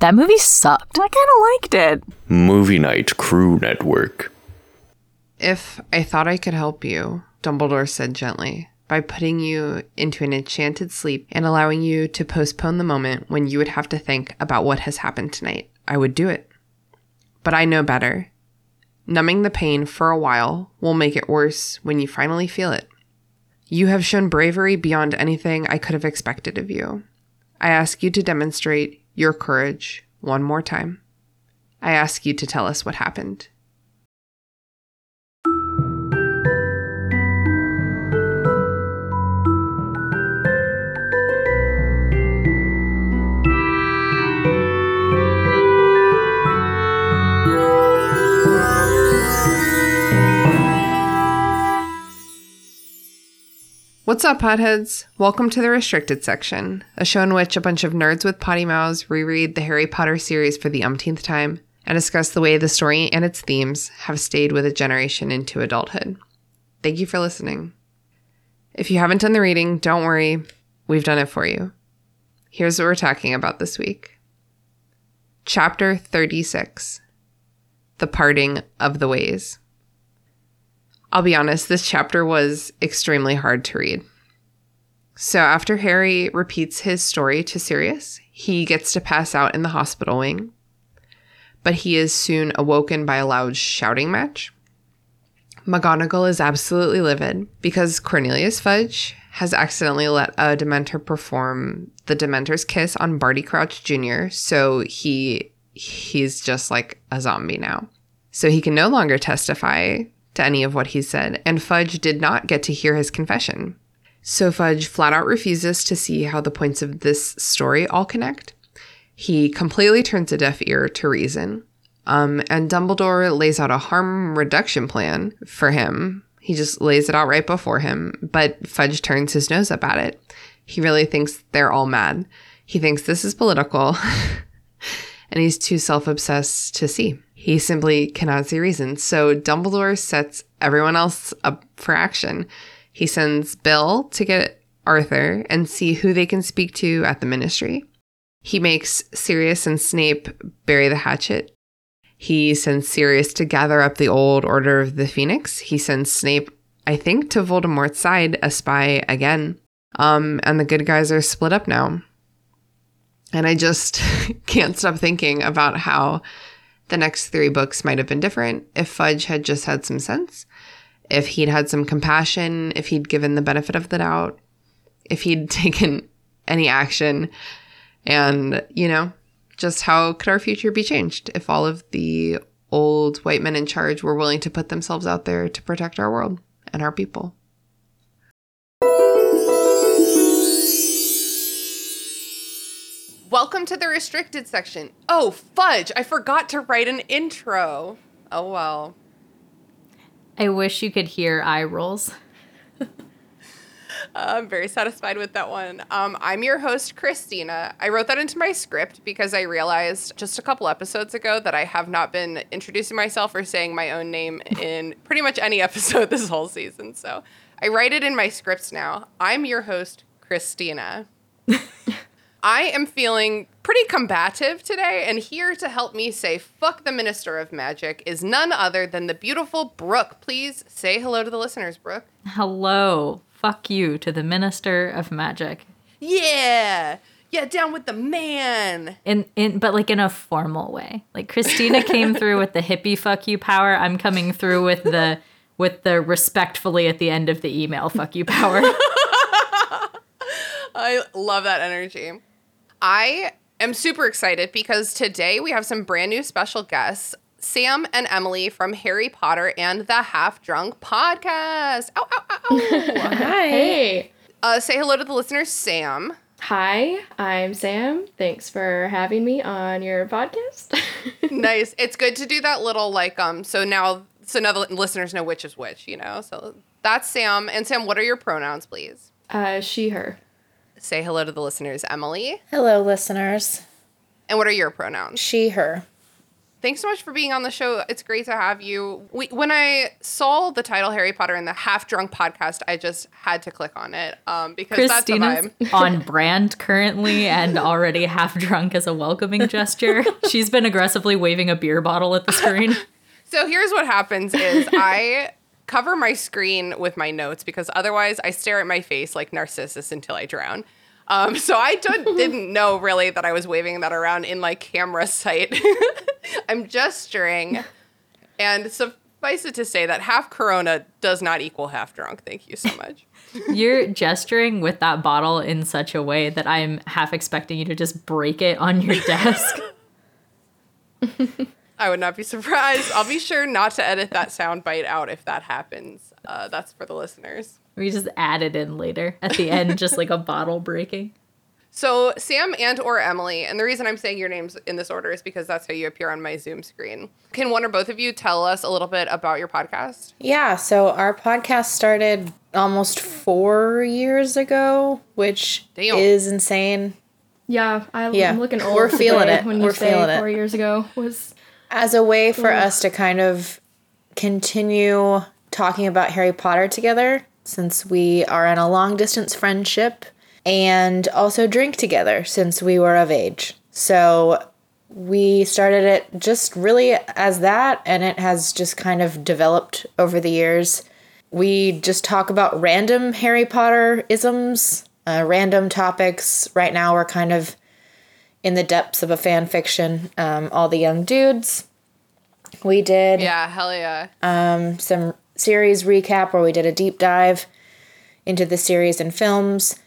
That movie sucked. I kind of liked it. Movie Night Crew Network. If I thought I could help you, Dumbledore said gently, by putting you into an enchanted sleep and allowing you to postpone the moment when you would have to think about what has happened tonight, I would do it. But I know better. Numbing the pain for a while will make it worse when you finally feel it. You have shown bravery beyond anything I could have expected of you. I ask you to demonstrate your courage one more time. I ask you to tell us what happened. What's up, potheads? Welcome to the restricted section, a show in which a bunch of nerds with potty mouths reread the Harry Potter series for the umpteenth time and discuss the way the story and its themes have stayed with a generation into adulthood. Thank you for listening. If you haven't done the reading, don't worry, we've done it for you. Here's what we're talking about this week Chapter 36 The Parting of the Ways. I'll be honest, this chapter was extremely hard to read. So, after Harry repeats his story to Sirius, he gets to pass out in the hospital wing, but he is soon awoken by a loud shouting match. McGonagall is absolutely livid because Cornelius Fudge has accidentally let a Dementor perform the Dementor's kiss on Barty Crouch Jr., so he he's just like a zombie now. So he can no longer testify to any of what he said, and Fudge did not get to hear his confession. So Fudge flat out refuses to see how the points of this story all connect. He completely turns a deaf ear to reason. Um, and Dumbledore lays out a harm reduction plan for him. He just lays it out right before him, but Fudge turns his nose up at it. He really thinks they're all mad. He thinks this is political, and he's too self obsessed to see. He simply cannot see reason. So Dumbledore sets everyone else up for action. He sends Bill to get Arthur and see who they can speak to at the ministry. He makes Sirius and Snape bury the hatchet. He sends Sirius to gather up the old Order of the Phoenix. He sends Snape, I think, to Voldemort's side, a spy again. Um, and the good guys are split up now. And I just can't stop thinking about how the next three books might have been different if Fudge had just had some sense, if he'd had some compassion, if he'd given the benefit of the doubt, if he'd taken any action, and, you know, just how could our future be changed if all of the old white men in charge were willing to put themselves out there to protect our world and our people? Welcome to the restricted section. Oh, fudge! I forgot to write an intro. Oh well. I wish you could hear eye rolls. I'm very satisfied with that one. Um, I'm your host, Christina. I wrote that into my script because I realized just a couple episodes ago that I have not been introducing myself or saying my own name in pretty much any episode this whole season. So I write it in my scripts now. I'm your host, Christina. I am feeling pretty combative today, and here to help me say fuck the Minister of Magic is none other than the beautiful Brooke. Please say hello to the listeners, Brooke. Hello. Fuck you to the Minister of Magic. Yeah. Yeah, down with the man. In in but like in a formal way. Like Christina came through with the hippie fuck you power. I'm coming through with the with the respectfully at the end of the email fuck you power. I love that energy. I am super excited because today we have some brand new special guests. Sam and Emily from Harry Potter and the Half Drunk Podcast. Ow, ow, ow, ow. Hi. Hey. Uh, say hello to the listeners, Sam. Hi, I'm Sam. Thanks for having me on your podcast. nice. It's good to do that little like um. So now, so now the listeners know which is which. You know. So that's Sam. And Sam, what are your pronouns, please? Uh, she, her. Say hello to the listeners, Emily. Hello, listeners. And what are your pronouns? She, her. thanks so much for being on the show. It's great to have you. We, when I saw the title Harry Potter and the Half Drunk podcast, I just had to click on it um, because Christina's that's on brand currently and already half drunk as a welcoming gesture. She's been aggressively waving a beer bottle at the screen. So here's what happens is I cover my screen with my notes because otherwise I stare at my face like Narcissus until I drown. Um, so I didn't know really that I was waving that around in like camera sight. I'm gesturing, and suffice it to say that half Corona does not equal half drunk. Thank you so much. You're gesturing with that bottle in such a way that I'm half expecting you to just break it on your desk. I would not be surprised. I'll be sure not to edit that sound bite out if that happens. Uh, that's for the listeners. We just add it in later at the end, just like a bottle breaking. So Sam and or Emily, and the reason I'm saying your names in this order is because that's how you appear on my Zoom screen. Can one or both of you tell us a little bit about your podcast? Yeah, so our podcast started almost four years ago, which Damn. is insane. Yeah, I, Yeah, I'm looking old. we're feeling it. When you We're say feeling it. four years ago was As a way for us to kind of continue talking about Harry Potter together, since we are in a long distance friendship, and also drink together since we were of age. So we started it just really as that, and it has just kind of developed over the years. We just talk about random Harry Potter isms, uh, random topics. Right now, we're kind of in the depths of a fan fiction. Um, All the Young Dudes. We did Yeah, hell yeah. some series recap where we did a deep dive into the series and films.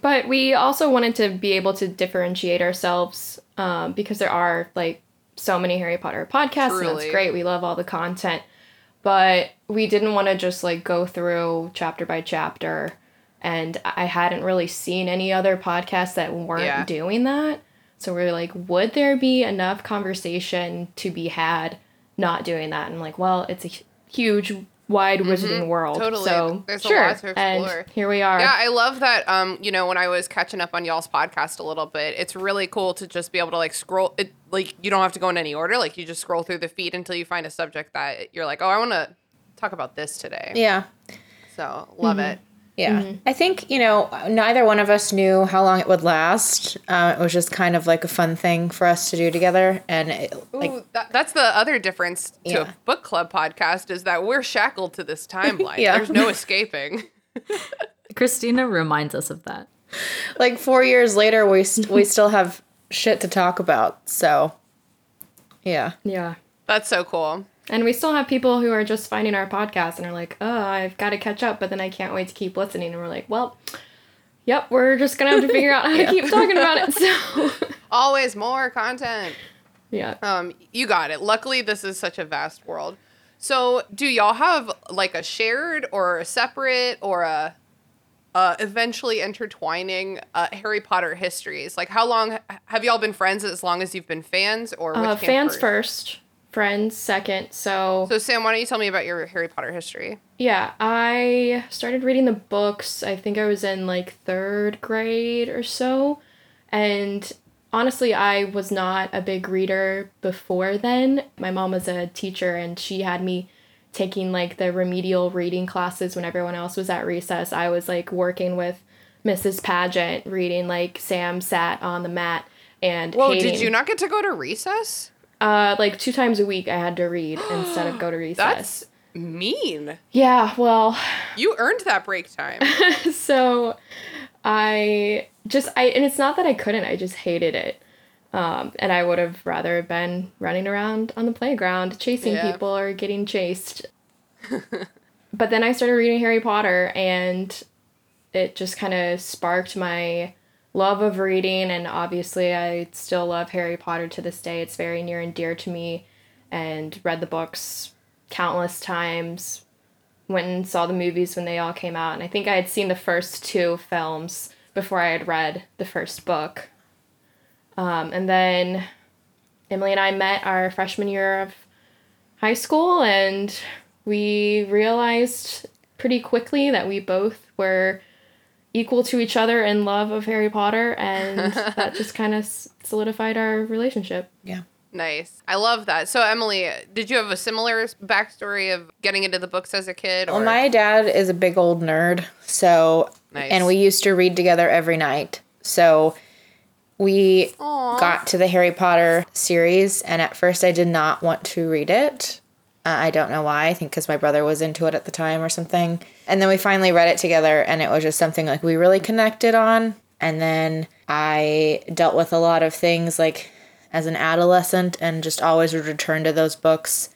But we also wanted to be able to differentiate ourselves um, because there are like so many Harry Potter podcasts, and Truly. that's great. We love all the content, but we didn't want to just like go through chapter by chapter. And I hadn't really seen any other podcasts that weren't Yeah. doing that. So we are like, would there be enough conversation to be had not doing that? And like, well, it's a huge, wide wizarding world. Mm-hmm. Totally. So There's a sure. lot to explore. And here we are. Yeah, I love that. Um, you know, when I was catching up on y'all's podcast a little bit, it's really cool to just be able to like scroll. It like you don't have to go in any order. Like you just scroll through the feed until you find a subject that you're like, oh, I want to talk about this today. Yeah. So love it. Yeah. I think, you know, neither one of us knew how long it would last. Uh, it was just kind of like a fun thing for us to do together. And it, like, that, that's the other difference to Yeah. a book club podcast is that we're shackled to this timeline. Yeah. There's no escaping. Christina reminds us of that. like four years later, we, st- we still have shit to talk about. So, yeah. yeah. That's so cool. And we still have people who are just finding our podcast and are like, oh, I've got to catch up, but then I can't wait to keep listening. And we're like, well, yep, we're just going to have to figure out how to keep talking about it. So, Always more content. yeah. Um, you got it. Luckily, this is such a vast world. So, do y'all have like a shared or a separate or a uh, eventually intertwining uh, Harry Potter histories? Like, how long have y'all been friends? As long as you've been fans, or which Uh, fans first, friends second. So, So, Sam, why don't you tell me about your Harry Potter history? yeah, I started reading the books. I think I was in like third grade or so. And honestly, I was not a big reader before then. My mom was a teacher and she had me taking like the remedial reading classes when everyone else was at recess. I was like working with Mrs. Pageant reading like Sam sat on the mat and Whoa, hating- did you not get to go to recess? Uh like two times a week I had to read instead of go to recess. That's mean. yeah, well, You earned that break time. so I just I and it's not that I couldn't, I just hated it. Um, and I would have rather been running around on the playground chasing Yeah. people or getting chased. but then I started reading Harry Potter and it just kind of sparked my love of reading and obviously I still love Harry Potter to this day. It's very near and dear to me and read the books countless times. Went and saw the movies when they all came out and I think I had seen the first two films before I had read the first book. Um, and then Emily and I met our freshman year of high school and we realized pretty quickly that we both were equal to each other in love of Harry Potter and that just kind of solidified our relationship. Yeah. Nice. I love that. So, Emily, did you have a similar backstory of getting into the books as a kid? Well, my dad is a big old nerd, so Nice. and we used to read together every night. So we Aw. got to the Harry Potter series, and at first I did not want to read it. I don't know why. I think because my brother was into it at the time or something. And then we finally read it together, and it was just something like we really connected on. And then I dealt with a lot of things like as an adolescent, and just always would return to those books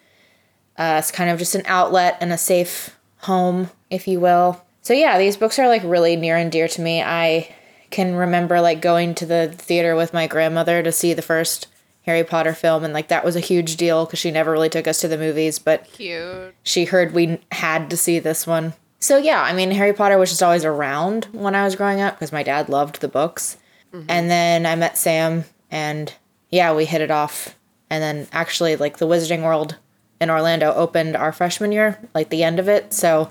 uh, it's kind of just an outlet and a safe home, if you will. So yeah, these books are like really near and dear to me. I can remember like going to the theater with my grandmother to see the first Harry Potter film, and like that was a huge deal because she never really took us to the movies, but Cute. she heard we had to see this one. So yeah, I mean Harry Potter was just always around when I was growing up because my dad loved the books. Mm-hmm. And then I met Sam and yeah, we hit it off. And then actually like the Wizarding World in Orlando opened our freshman year, like the end of it. So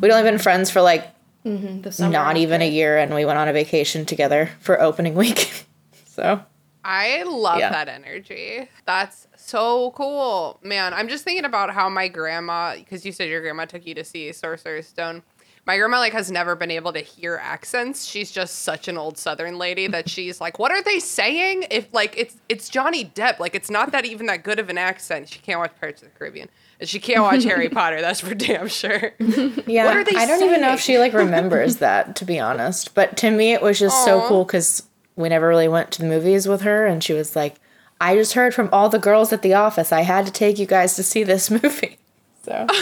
we'd only been friends for like mm-hmm. The summer not even a year and we went on a vacation together for opening week. so I love Yeah. that energy. That's so cool. Man, I'm just thinking about how my grandma, because you said your grandma took you to see Sorcerer's Stone. My grandma like has never been able to hear accents. She's just such an old southern lady that she's like, "What are they saying?" If like it's it's Johnny Depp, like it's not that even that good of an accent. She can't watch Pirates of the Caribbean. And she can't watch Harry Potter, that's for damn sure. Yeah, What are they I don't even know if she like remembers that to be honest. But to me, it was just so cool because we never really went to the movies with her, and she was like, "I just heard from all the girls at the office. I had to take you guys to see this movie." So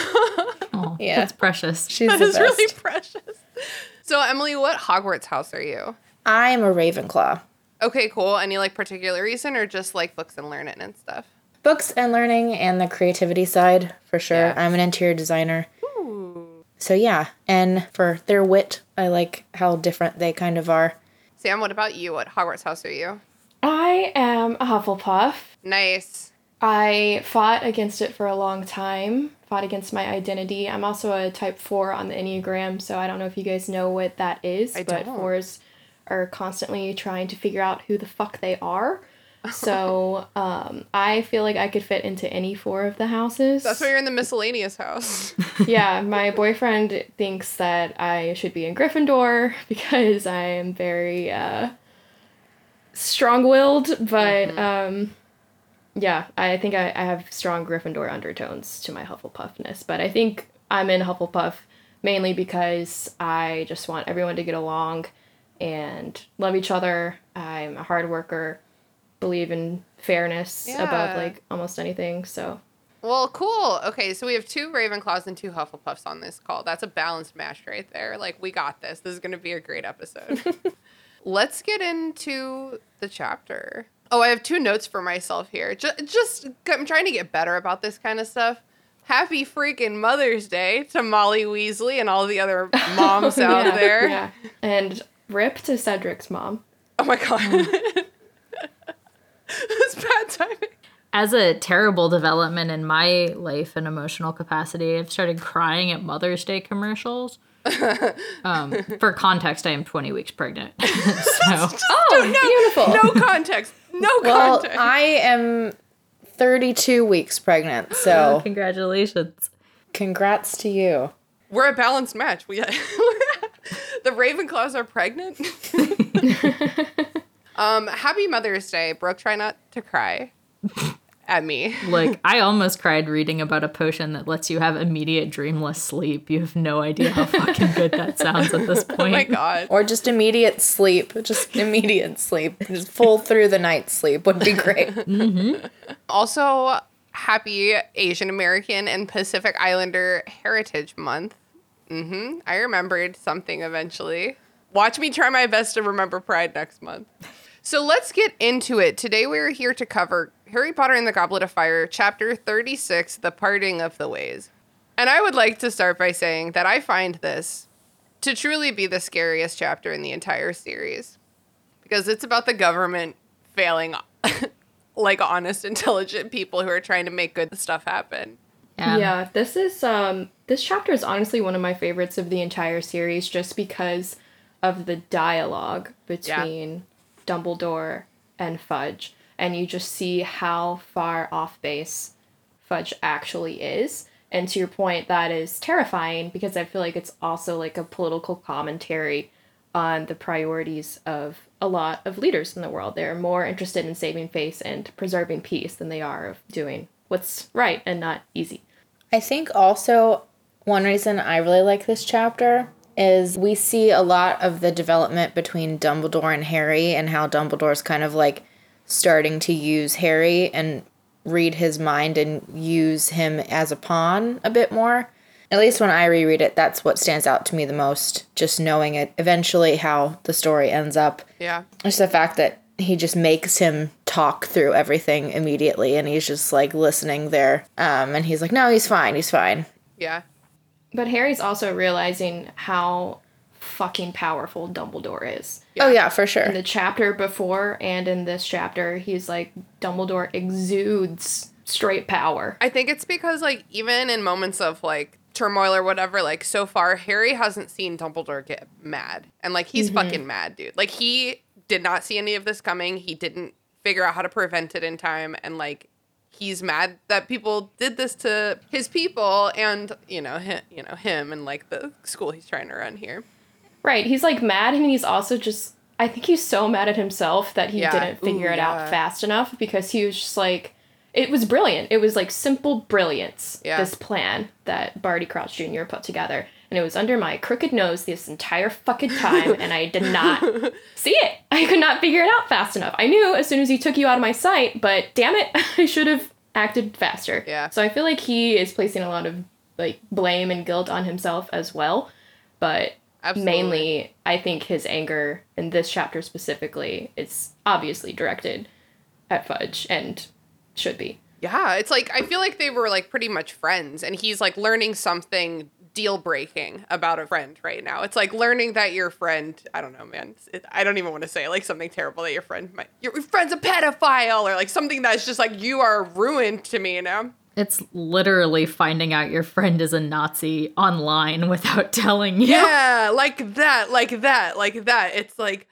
Oh, Yeah. That's precious. she's That the is best. really precious. So Emily, what Hogwarts house are you? I'm a Ravenclaw. Okay, cool. Any like particular reason or just like books and learning and stuff? Books and learning and the creativity side for sure. Yeah. I'm an interior designer. Ooh. So yeah, and for their wit, I like how different they kind of are. Sam, what about you? What Hogwarts house are you? I am a Hufflepuff. Nice. I fought against it for a long time, fought against my identity. I'm also a type 4 on the Enneagram, so I don't know if you guys know what that is, I but don't. fours are constantly trying to figure out who the fuck they are. So um, I feel like I could fit into any four of the houses. That's why you're in the miscellaneous house. yeah, my boyfriend thinks that I should be in Gryffindor because I am very uh, strong-willed, but um, yeah, I think I, I have strong Gryffindor undertones to my Hufflepuffness. But I think I'm in Hufflepuff mainly because I just want everyone to get along and love each other. I'm a hard worker, believe in fairness above like almost anything. So well, cool. Okay, so we have two Ravenclaws and two Hufflepuffs on this call. That's a balanced match right there. Like we got this. This is going to be a great episode. Let's get into the chapter. Oh, I have two notes for myself here. Just, just I'm trying to get better about this kind of stuff. Happy freaking Mother's Day to Molly Weasley and all the other moms out yeah, there. yeah, and rip to Cedric's mom. Oh my god. Mm. It's bad timing. As a terrible development in my life and emotional capacity, I've started crying at Mother's Day commercials. um, for context, I am 20 weeks pregnant. so Oh, beautiful. No context. No Well, context. I am 32 weeks pregnant, so congratulations. congrats to you. We're a balanced match. We the Ravenclaws are pregnant. Um, happy Mother's Day, Brooke. Try not to cry at me. Like, I almost cried reading about a potion that lets you have immediate dreamless sleep. You have no idea how fucking good that sounds at this point. Oh my god. Or just immediate sleep. Just immediate sleep. Just full through the night sleep would be great. Also, happy Asian American and Pacific Islander Heritage Month. hmm I remembered something eventually. Watch me try my best to remember Pride next month. So let's get into it. Today we're here to cover Harry Potter and the Goblet of Fire, Chapter 36 The Parting of the Ways. And I would like to start by saying that I find this to truly be the scariest chapter in the entire series because it's about the government failing like honest, intelligent people who are trying to make good stuff happen. Yeah. Yeah, this is um this chapter is honestly one of my favorites of the entire series just because of the dialogue between Dumbledore and Fudge. and you just see how far off base Fudge actually is. And to your point, that is terrifying because I feel like it's also like a political commentary on the priorities of a lot of leaders in the world. They're more interested in saving face and preserving peace than they are of doing what's right and not easy. I think also one reason I really like this chapter is we see a lot of the development between Dumbledore and Harry and how Dumbledore's kind of like starting to use Harry and read his mind and use him as a pawn a bit more. At least when I reread it, that's what stands out to me the most. Just knowing it eventually how the story ends up. Yeah. Just the fact that he just makes him talk through everything immediately and he's just like listening there. Um, and he's like, no, he's fine, he's fine. Yeah. But Harry's also realizing how fucking powerful Dumbledore is. Oh, yeah, for sure. In the chapter before and in this chapter, he's like, Dumbledore exudes straight power. I think it's because like even in moments of like turmoil or whatever, like so far Harry hasn't seen Dumbledore get mad. And like he's mm-hmm. fucking mad, dude. Like he did not see any of this coming. He didn't figure out how to prevent it in time and like he's mad that people did this to his people and you know him, you know him and like the school he's trying to run here. Right. He's like mad and he's also just I think he's so mad at himself that he Yeah. didn't figure Ooh, it yeah. out fast enough because he was just like it was brilliant. It was like simple brilliance. Yeah. This plan that Barty Crouch Jr. put together. And it was under my crooked nose this entire fucking time, and I did not see it. I could not figure it out fast enough. I knew as soon as he took you out of my sight, but damn it, I should have acted faster. Yeah. So I feel like he is placing a lot of like blame and guilt on himself as well. But Absolutely. mainly I think his anger in this chapter specifically is obviously directed at Fudge and should be. Yeah, it's like I feel like they were like pretty much friends, and he's like learning something deal breaking about a friend right now. It's like learning that your friend, I don't know, man. It, I don't even want to say like something terrible that your friend might, your friend's a pedophile or like something that's just like you are ruined to me you know? It's literally finding out your friend is a Nazi online without telling you. Yeah, like that, like that, like that. It's like,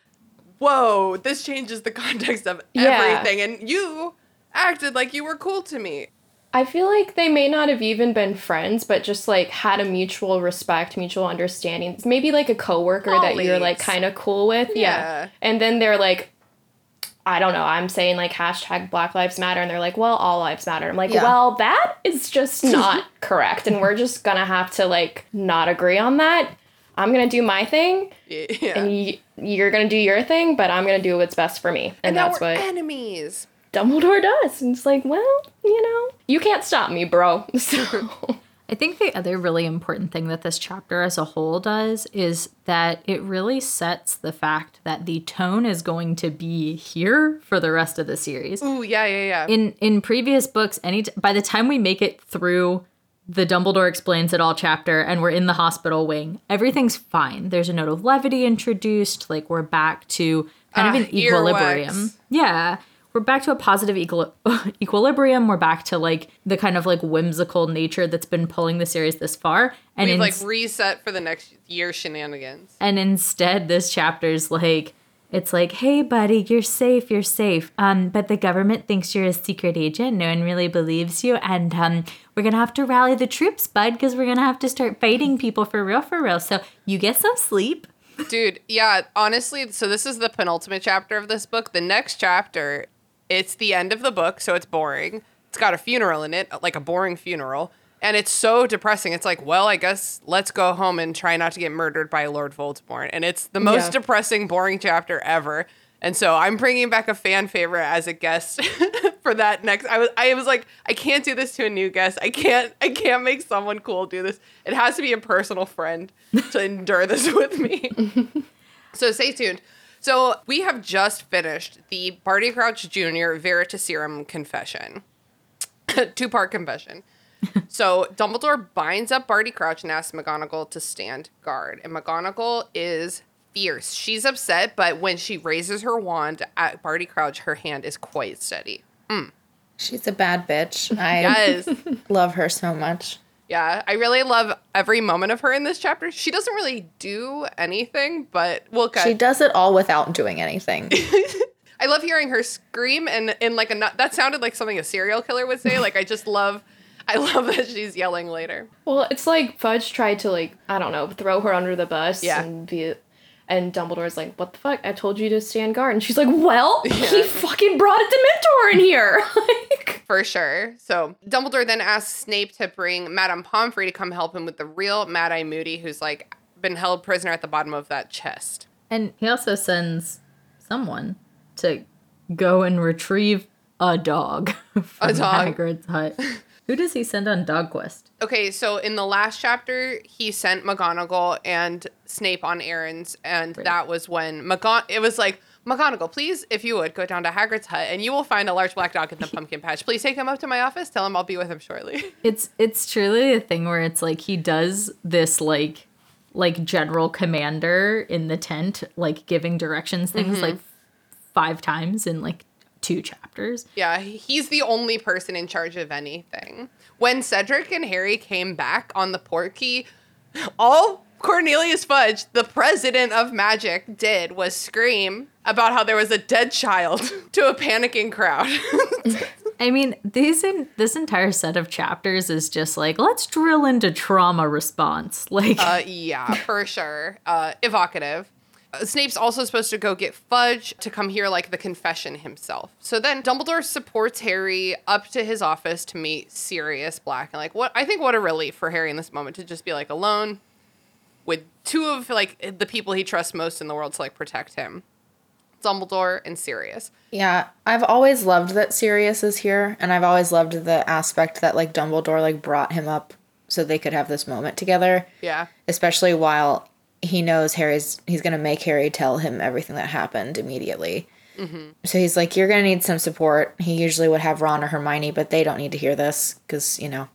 whoa, this changes the context of Yeah. everything, and you acted like you were cool to me. I feel like they may not have even been friends, but just like had a mutual respect, mutual understanding. Maybe like a coworker that you're like kind of cool with. Yeah. And then they're like, I don't know, I'm saying like hashtag Black Lives Matter. And they're like, well, all lives matter. I'm like, Yeah. well, that is just not correct. And we're just going to have to like not agree on that. I'm going to do my thing Yeah. and y- you're going to do your thing, but I'm going to do what's best for me. And, and that's what enemies. Dumbledore does. And it's like, well, you know, you can't stop me, bro. So. I think the other really important thing that this chapter as a whole does is that it really sets the fact that the tone is going to be here for the rest of the series. Ooh, yeah, yeah, yeah. In in previous books, any t- by the time we make it through the Dumbledore explains it all chapter and we're in the hospital wing, everything's fine. There's a note of levity introduced, like we're back to kind Ah, of an equilibrium. earwax. Yeah. We're back to a positive equil- equilibrium. We're back to like the kind of like whimsical nature that's been pulling the series this far. And We've like reset for the next year shenanigans. and instead this chapter's like it's like hey buddy you're safe you're safe um but the government thinks you're a secret agent no one really believes you and um we're gonna have to rally the troops bud because we're gonna have to start fighting people for real for real so you get some sleep Dude, yeah, honestly, so this is the penultimate chapter of this book. The next chapter, it's the end of the book, so it's boring. It's got a funeral in it, like a boring funeral. And it's so depressing. It's like, well, I guess let's go home and try not to get murdered by Lord Voldemort. And it's the most Yeah. depressing, boring chapter ever. And so I'm bringing back a fan favorite as a guest for that next. I was, I was like, I can't do this to a new guest. I can't, I can't make someone cool do this. It has to be a personal friend to endure this with me. So stay tuned. So we have just finished the Barty Crouch Jr. Veritaserum confession. Two part confession. so Dumbledore binds up Barty Crouch and asks McGonagall to stand guard. And McGonagall is fierce. She's upset, but when she raises her wand at Barty Crouch, her hand is quite steady. Mm. She's a bad bitch. I Yes. love her so much. Yeah. I really love every moment of her in this chapter. She doesn't really do anything, but we'll cut. She does it all without doing anything. I love hearing her scream and in like a nu- that sounded like something a serial killer would say. Like I just love I love that she's yelling later. Well, it's like Fudge tried to like I don't know throw her under the bus Yeah. and be, and Dumbledore's like, "What the fuck? I told you to stand guard." And she's like, "Well, Yeah. he fucking brought a Dementor in here." For sure. So Dumbledore then asks Snape to bring Madame Pomfrey to come help him with the real Mad Eye Moody, who's like been held prisoner at the bottom of that chest. And he also sends someone to go and retrieve a dog from dog. Hagrid's hut. Who does he send on dog quest? Okay, so in the last chapter, he sent McGonagall and Snape on errands, and that was when McGon. It was like McGonagall, please, if you would, go down to Hagrid's hut, and you will find a large black dog in the pumpkin patch. Please take him up to my office. Tell him I'll be with him shortly. It's it's truly a thing where it's like he does this like like general commander in the tent, like giving directions things mm-hmm. like five times in like two chapters. yeah, he's the only person in charge of anything. When Cedric and Harry came back on the portkey, all Cornelius Fudge, the president of magic, did was scream about how there was a dead child to a panicking crowd. I mean, these in this entire set of chapters is just like let's drill into trauma response. Like Uh, yeah, for sure. Uh, evocative. Uh, Snape's also supposed to go get Fudge to come hear like the confession himself. So then Dumbledore supports Harry up to his office to meet Sirius Black. And like what I think what a relief for Harry in this moment to just be like alone with two of like the people he trusts most in the world to like protect him. Dumbledore and Sirius. Yeah, I've always loved that Sirius is here, and I've always loved the aspect that like Dumbledore like brought him up so they could have this moment together. Yeah. Especially while he knows Harry's he's gonna make Harry tell him everything that happened immediately. Mm-hmm. So he's like, "You're gonna need some support." He usually would have Ron or Hermione, but they don't need to hear this because you know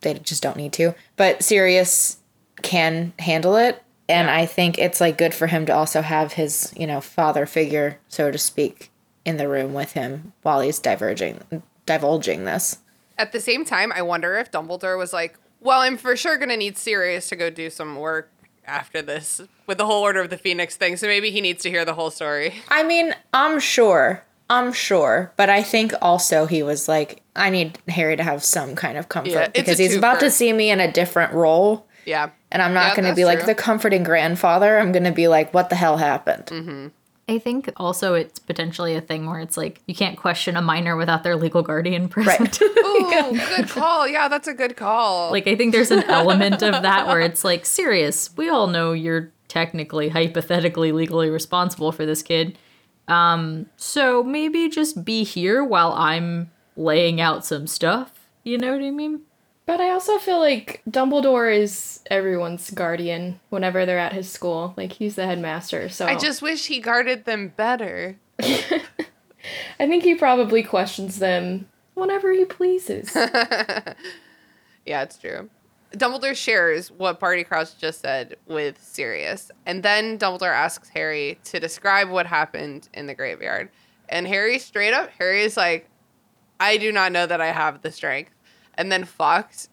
they just don't need to. But Sirius can handle it, and I think it's like good for him to also have his you know father figure, so to speak, in the room with him while he's diverging, divulging this. At the same time, I wonder if Dumbledore was like, "Well, I'm for sure gonna need Sirius to go do some work after this with the whole Order of the Phoenix thing, so maybe he needs to hear the whole story." I mean, I'm sure. I'm sure, but I think also he was like, I need Harry to have some kind of comfort Yeah, because he's about to see me in a different role. Yeah. And I'm not Yeah, going to that's be like true. the comforting grandfather. I'm going to be like, what the hell happened? Mm. I think also it's potentially a thing where it's like you can't question a minor without their legal guardian present. Ooh, good call. Yeah, that's a good call. like I think there's an element of that where it's like Sirius. We all know you're technically hypothetically legally responsible for this kid. Um so maybe just be here while I'm laying out some stuff. You know what I mean? But I also feel like Dumbledore is everyone's guardian whenever they're at his school. Like he's the headmaster, so I just wish he guarded them better. I think he probably questions them whenever he pleases. Yeah, it's true. Dumbledore shares what Barty Crouch just said with Sirius, and then Dumbledore asks Harry to describe what happened in the graveyard. And Harry straight up, Harry is like, "I do not know that I have the strength." And then Fawkes,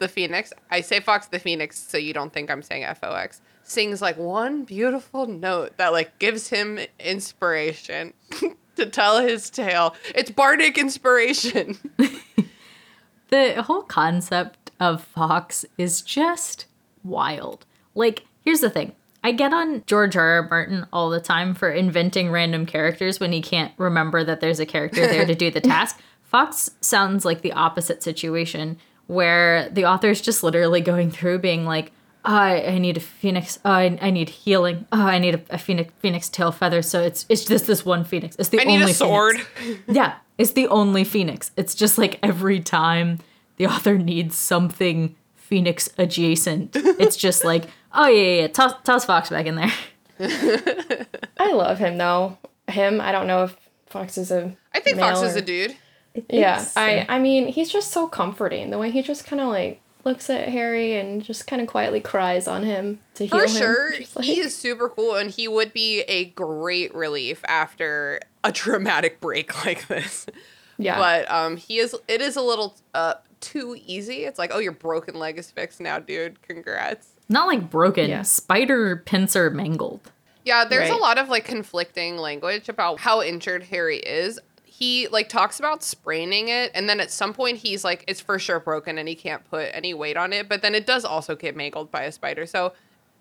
the Phoenix, I say Fawkes the Phoenix, so you don't think I'm saying F O X, sings like one beautiful note that like gives him inspiration to tell his tale. It's bardic inspiration. the whole concept of Fawkes is just wild. Like, here's the thing. I get on George R. R. Martin all the time for inventing random characters when he can't remember that there's a character there to do the task. Fawkes sounds like the opposite situation where the author is just literally going through being like, oh, I, I need a phoenix. Oh, I, I need healing. Oh, I need a, a phoenix phoenix tail feather. So it's it's just this one phoenix. It's the I need only a sword. Phoenix. Yeah, it's the only Phoenix. It's just like every time the author needs something Phoenix adjacent, it's just like, oh yeah, yeah, yeah. Toss, toss Fawkes back in there. I love him though. Him, I don't know if Fawkes is a I think Fawkes male is a dude. Yeah, I I mean, he's just so comforting. The way he just kind of like looks at Harry and just kind of quietly cries on him to heal For him. sure, like- he is super cool, and he would be a great relief after a traumatic break like this. yeah. But um, he is. It is a little uh too easy. It's like, oh, your broken leg is fixed now, dude. Congrats. Not like broken, Yeah. spider pincer mangled. Yeah, there's a lot of like conflicting language about how injured Harry is. He like talks about spraining it, and then at some point he's like, it's for sure broken and he can't put any weight on it. But then it does also get mangled by a spider. So,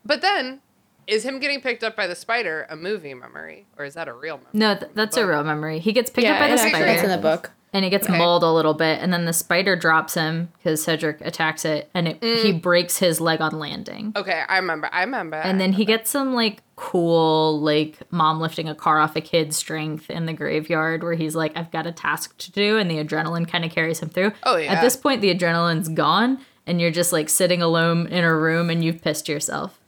but then is him getting picked up by the spider a movie memory or is that a real memory? No, th- that's a real memory. He gets picked Yeah, up by the spider. It's in the book. And it gets Okay. mauled a little bit and then the spider drops him because cedric attacks it and it, he mm. breaks his leg on landing Okay, I remember. I remember. and then he gets some like cool like mom lifting a car off a kid strength in the graveyard where he's like i've got a task to do and the adrenaline kind of carries him through Oh, yeah. at this point the adrenaline's gone and you're just like sitting alone in a room and you've pissed yourself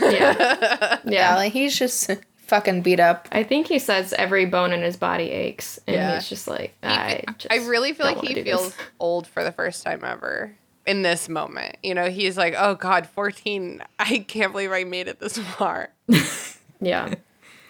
Yeah. Yeah, yeah. like he's just fucking beat up. I think he says every bone in his body aches, and Yeah. he's just like, I just. I really feel like he feels this. old for the first time ever in this moment. You know, he's like, "Oh God, fourteen! I can't believe I made it this far." Yeah.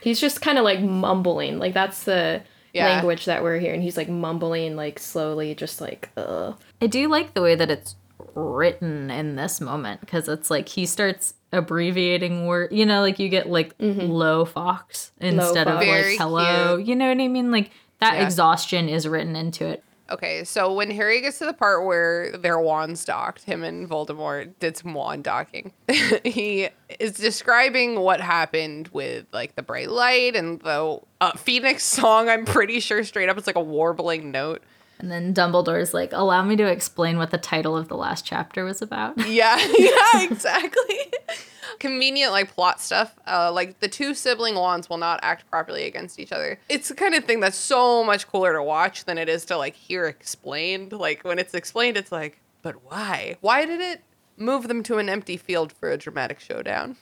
He's just kind of like mumbling. Like that's the Yeah. language that we're hearing. He's like mumbling, like slowly, just like, ugh. I do like the way that it's written in this moment because it's like he starts abbreviating word. You know, like you get like low Fawkes instead of Fawkes. Very like hello. cute. You know what I mean? Like that Yeah. exhaustion is written into it. Okay, so when Harry gets to the part where their wands docked, him and Voldemort did some wand docking. he is describing what happened with like the bright light and the uh, Phoenix song. I'm pretty sure straight up it's like a warbling note. And then Dumbledore's like, allow me to explain what the title of the last chapter was about. Yeah, yeah, exactly. Convenient like plot stuff. Uh, like the two sibling wands will not act properly against each other. It's the kind of thing that's so much cooler to watch than it is to like hear explained. Like when it's explained, it's like, but why? Why did it move them to an empty field for a dramatic showdown?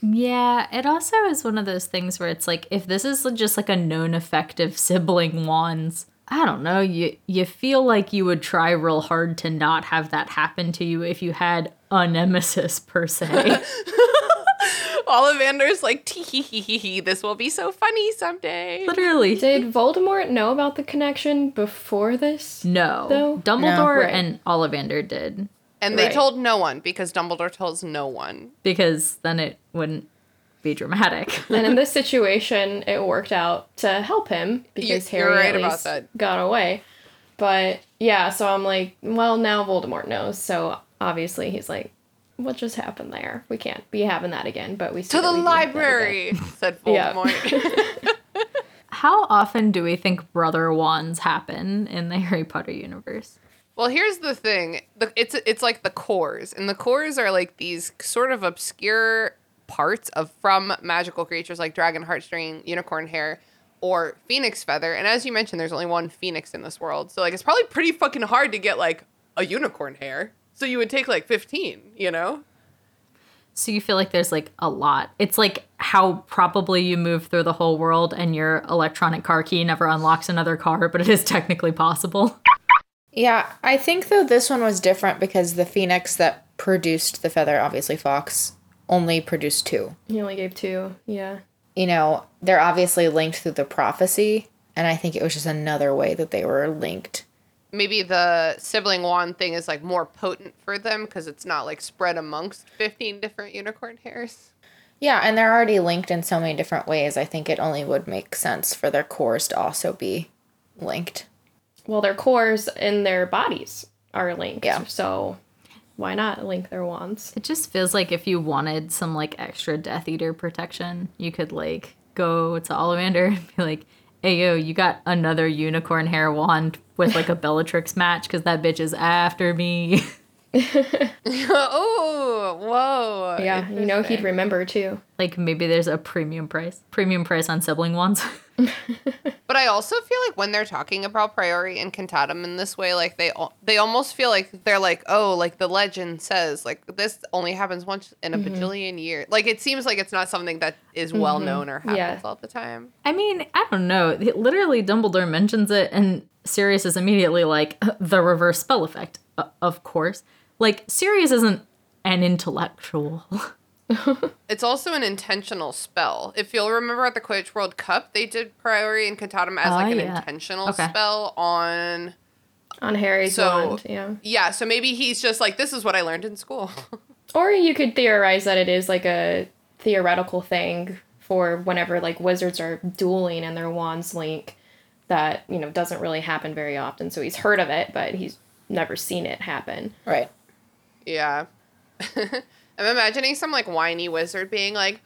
Yeah, it also is one of those things where it's like if this is just like a known effective sibling wands, I don't know, you you feel like you would try real hard to not have that happen to you if you had a nemesis per se. Ollivander's like, tee hee hee hee hee. This will be so funny someday. Literally. Did Voldemort know about the connection before this? No. Though? Dumbledore No. Right. and Ollivander did And they Right. told no one because Dumbledore tells no one. because then it wouldn't be dramatic. And in this situation, it worked out to help him because you're Harry right at about least that. got away. But yeah, so I'm like, well, now Voldemort knows. So obviously he's like, what just happened there? We can't be having that again. But we see To the we do have that again. library, said Voldemort. How often do we think brother wands happen in the Harry Potter universe? Well, here's the thing. The, it's it's like the cores, and the cores are like these sort of obscure parts of from magical creatures like dragon heartstring, unicorn hair, or phoenix feather. And as you mentioned, there's only one phoenix in this world, so like it's probably pretty fucking hard to get like a unicorn hair. So you would take like 15, you know? So you feel like there's like a lot. It's like how probably you move through the whole world and your electronic car key never unlocks another car, but it is technically possible. Yeah, I think though this one was different because the phoenix that produced the feather, obviously Fawkes, only produced two. He only gave two. Yeah. You know, they're obviously linked through the prophecy, and I think it was just another way that they were linked. Maybe the sibling wand thing is like more potent for them because it's not like spread amongst 15 different unicorn hairs. Yeah, and they're already linked in so many different ways. I think it only would make sense for their cores to also be linked. Well, their cores and their bodies are linked. Yeah. So why not link their wands? It just feels like if you wanted some like extra Death Eater protection, you could like go to Ollivander and be like, hey yo, you got another unicorn hair wand with like a Bellatrix match because that bitch is after me. oh, whoa. Yeah, you know he'd remember too. like maybe there's a premium price. Premium price on sibling ones. But I also feel like when they're talking about Priori Incantatem in this way, like they they almost feel like they're like, oh, like the legend says, like this only happens once in a mm-hmm. bajillion years. Like it seems like it's not something that is mm-hmm. well known or happens Yeah. all the time. I mean, I don't know. Literally, Dumbledore mentions it, and Sirius is immediately like, uh, the reverse spell effect, O- of course. Like, Sirius isn't an intellectual. It's also an intentional spell. If you'll remember at the Quidditch World Cup, they did Priori Incantatem as Ah, like an yeah. intentional Okay. spell on. On Harry's So- wand, yeah. Yeah, so maybe he's just like, this is what I learned in school. Or you could theorize that it is like a theoretical thing for whenever like wizards are dueling and their wands link that, you know, doesn't really happen very often. So he's heard of it, but he's never seen it happen. Right. Yeah. I'm imagining some like whiny wizard being like,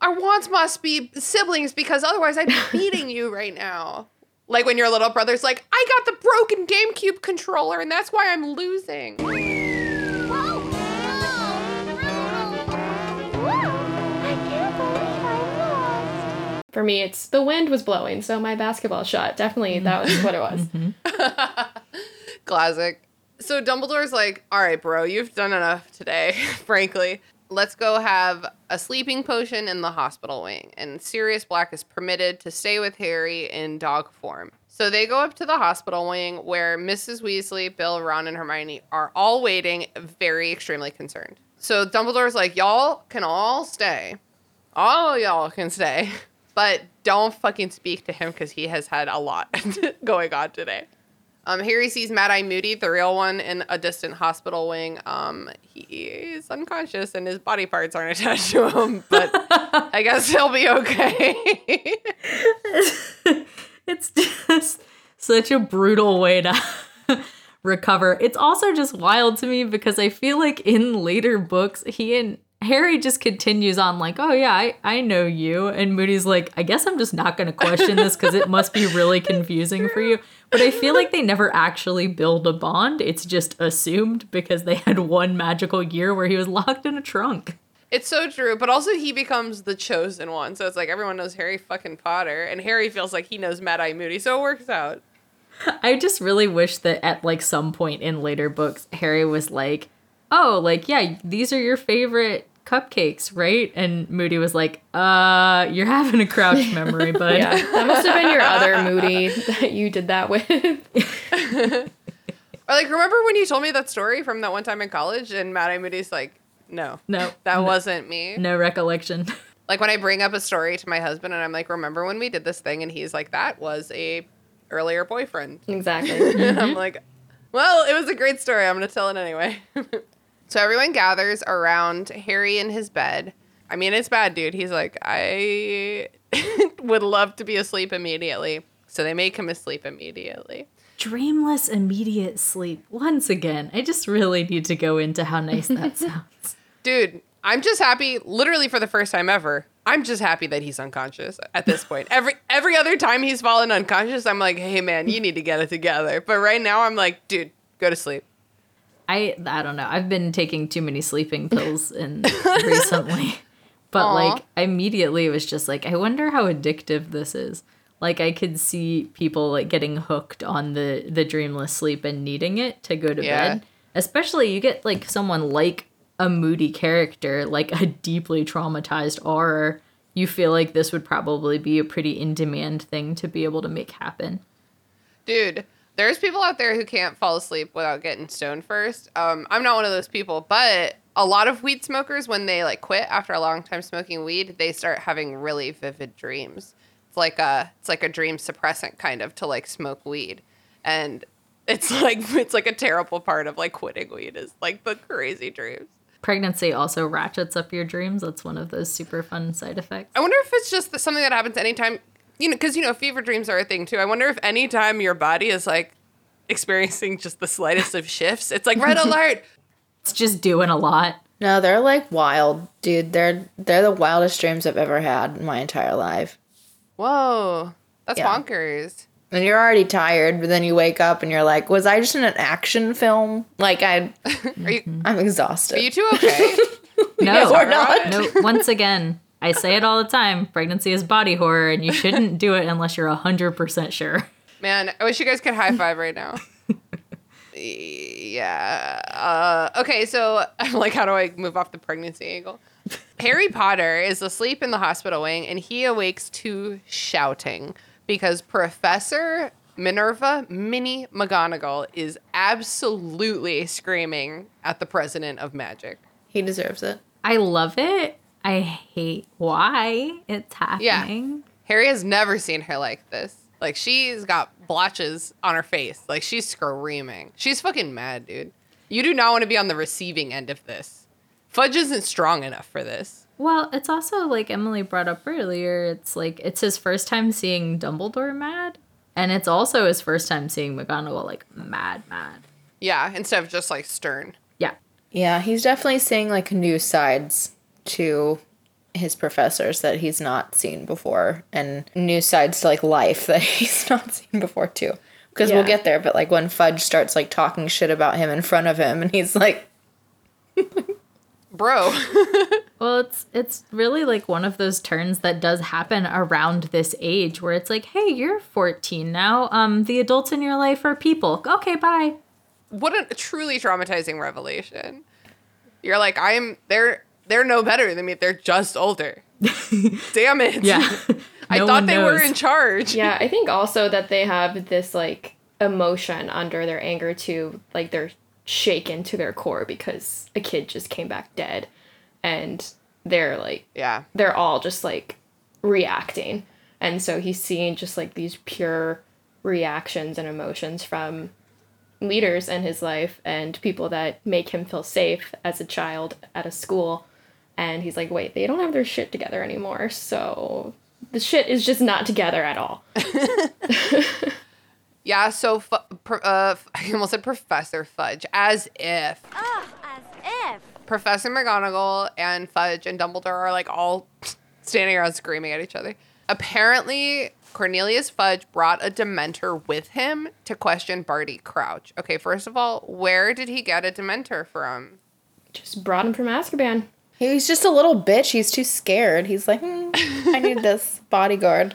Our wands must be siblings because otherwise I'd be beating you right now. Like when your little brother's like, I got the broken GameCube controller and that's why I'm losing. For me, it's the wind was blowing, so my basketball shot. Definitely, that was what it was. Classic. So Dumbledore's like, all right, bro, you've done enough today, frankly. Let's go have a sleeping potion in the hospital wing. And Sirius Black is permitted to stay with Harry in dog form. So they go up to the hospital wing where Mrs. Weasley, Bill, Ron, and Hermione are all waiting, very extremely concerned. So Dumbledore's like, y'all can all stay. All y'all can stay. But don't fucking speak to him because he has had a lot going on today. Um, Harry sees Mad Eye Moody, the real one, in a distant hospital wing. Um, he is unconscious and his body parts aren't attached to him, but I guess he'll be okay. It's just such a brutal way to recover. It's also just wild to me because I feel like in later books, he and Harry just continues on like, "Oh yeah, I, I know you," and Moody's like, "I guess I'm just not going to question this because it must be really confusing for you." But I feel like they never actually build a bond. It's just assumed because they had one magical year where he was locked in a trunk. it's so true, but also he becomes the chosen one. So it's like everyone knows Harry fucking Potter, and Harry feels like he knows Mad Eye Moody, so it works out. I just really wish that at like some point in later books, Harry was like, "Oh, like yeah, these are your favorite cupcakes, right?" And Moody was like, "Uh, you're having a crouch memory, bud." Yeah, that must have been your other Moody that you did that with. Or like, remember when you told me that story from that one time in college, and Mad Eye Moody's like, no, No, that no. wasn't me. No recollection. Like when I bring up a story to my husband, and I'm like, remember when we did this thing, and he's like, that was a earlier boyfriend. exactly. And I'm like, well, it was a great story. I'm gonna tell it anyway. So everyone gathers around Harry in his bed. I mean, it's bad, dude. He's like, I would love to be asleep immediately. So they make him asleep immediately. Dreamless immediate sleep. Once again, I just really need to go into how nice that sounds. Dude, I'm just happy, literally for the first time ever. I'm just happy that he's unconscious at this point. Every every other time he's fallen unconscious, I'm like, hey man, you need to get it together. But right now, I'm like, dude, go to sleep. I I don't know. I've been taking too many sleeping pills in recently. But Aw. like immediately it was just like I wonder how addictive this is. Like I could see people like getting hooked on the the dreamless sleep and needing it to go to Yeah. bed. Especially you get like someone like a moody character, like a deeply traumatized auror. You feel like this would probably be a pretty in demand thing to be able to make happen. Dude, there's people out there who can't fall asleep without getting stoned first. Um, I'm not one of those people, but a lot of weed smokers, when they like quit after a long time smoking weed, they start having really vivid dreams. It's like a it's like a dream suppressant kind of to like smoke weed, and it's like it's like a terrible part of like quitting weed is like the crazy dreams. Pregnancy also ratchets up your dreams. That's one of those super fun side effects. I wonder if it's just something that happens anytime, you know, because you know fever dreams are a thing too. I wonder if anytime your body is like experiencing just the slightest of shifts, it's like red alert. It's just doing a lot. No, they're like wild, dude. They're they're the wildest dreams I've ever had in my entire life. Whoa, that's Yeah. bonkers. And you're already tired, but then you wake up and you're like, "Was I just in an action film?" Like I, Are you I'm exhausted. are you two okay? No, or not. no. Once again, I say it all the time. Pregnancy is body horror, and you shouldn't do it unless you're hundred percent sure. Man, I wish you guys could high five right now. yeah. Uh, okay, so I'm like, how do I move off the pregnancy angle? Harry Potter is asleep in the hospital wing and he awakes to shouting because Professor Minerva Minnie McGonagall is absolutely screaming at the president of magic. he deserves it. I love it. I hate why it's happening. Yeah. Harry has never seen her like this. Like she's got blotches on her face. Like she's screaming. She's fucking mad, dude. You do not want to be on the receiving end of this. Fudge isn't strong enough for this. Well, it's also like Emily brought up earlier, it's like it's his first time seeing Dumbledore mad. And it's also his first time seeing McGonagall like mad, mad. Yeah, instead of just like stern. Yeah. Yeah, he's definitely seeing like new sides to his professors that he's not seen before and new sides to like life that he's not seen before too. Because we'll get there, but like when Fudge starts like talking shit about him in front of him and he's like, Bro. Well, it's it's really like one of those turns that does happen around this age where it's like, "Hey, you're 14 now. Um the adults in your life are people. Okay, bye." what a truly traumatizing revelation. You're like, I'm they're they're no better than me. They're just older. Damn it. Yeah. I thought one they were in charge. Yeah, I think also that they have this like emotion under their anger too, like they're shaken to their core because a kid just came back dead and they're like Yeah. they're all just like reacting. And so he's seeing just like these pure reactions and emotions from leaders in his life and people that make him feel safe as a child at a school. And he's like, wait, they don't have their shit together anymore. So the shit is just not together at all. Yeah, so fu- pro- uh, f- I almost said Professor Fudge, as if Ugh, as if. Professor McGonagall and Fudge and Dumbledore are like all standing around screaming at each other. Apparently, Cornelius Fudge brought a Dementor with him to question Barty Crouch. Okay, first of all, where did he get a Dementor from? Just brought him from Azkaban. He's just a little bitch. He's too scared. He's like, "Hmm, I need this bodyguard.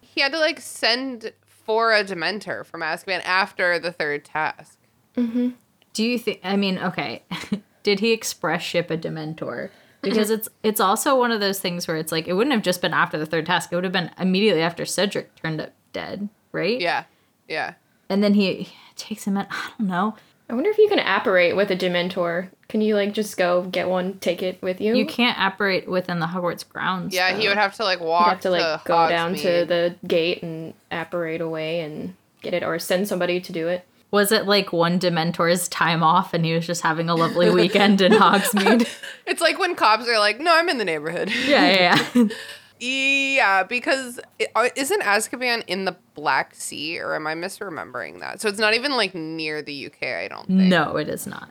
He had to like send for a Dementor from Azkaban after the third task. Do you think I mean, okay. Did he express ship a Dementor? Because it's it's also one of those things where it's like it wouldn't have just been after the third task. It would have been immediately after Cedric turned up dead, right? Yeah, yeah. And then he takes him in. I don't know. I wonder if you can apparate with a Dementor. Can you like just go get one, take it with you? You can't apparate within the Hogwarts grounds. Yeah, he would have to like You walk have to like go down to the gate and apparate away and get it, or send somebody to do it. Was it like one Dementor's time off and he was just having a lovely weekend in Hogsmeade? It's like when cops are like, "No, I'm in the neighborhood." Yeah, yeah, yeah. Yeah, because it, uh, isn't Azkaban in the Black Sea, or am I misremembering that? So it's not even like near the UK. I don't think. No, it is not.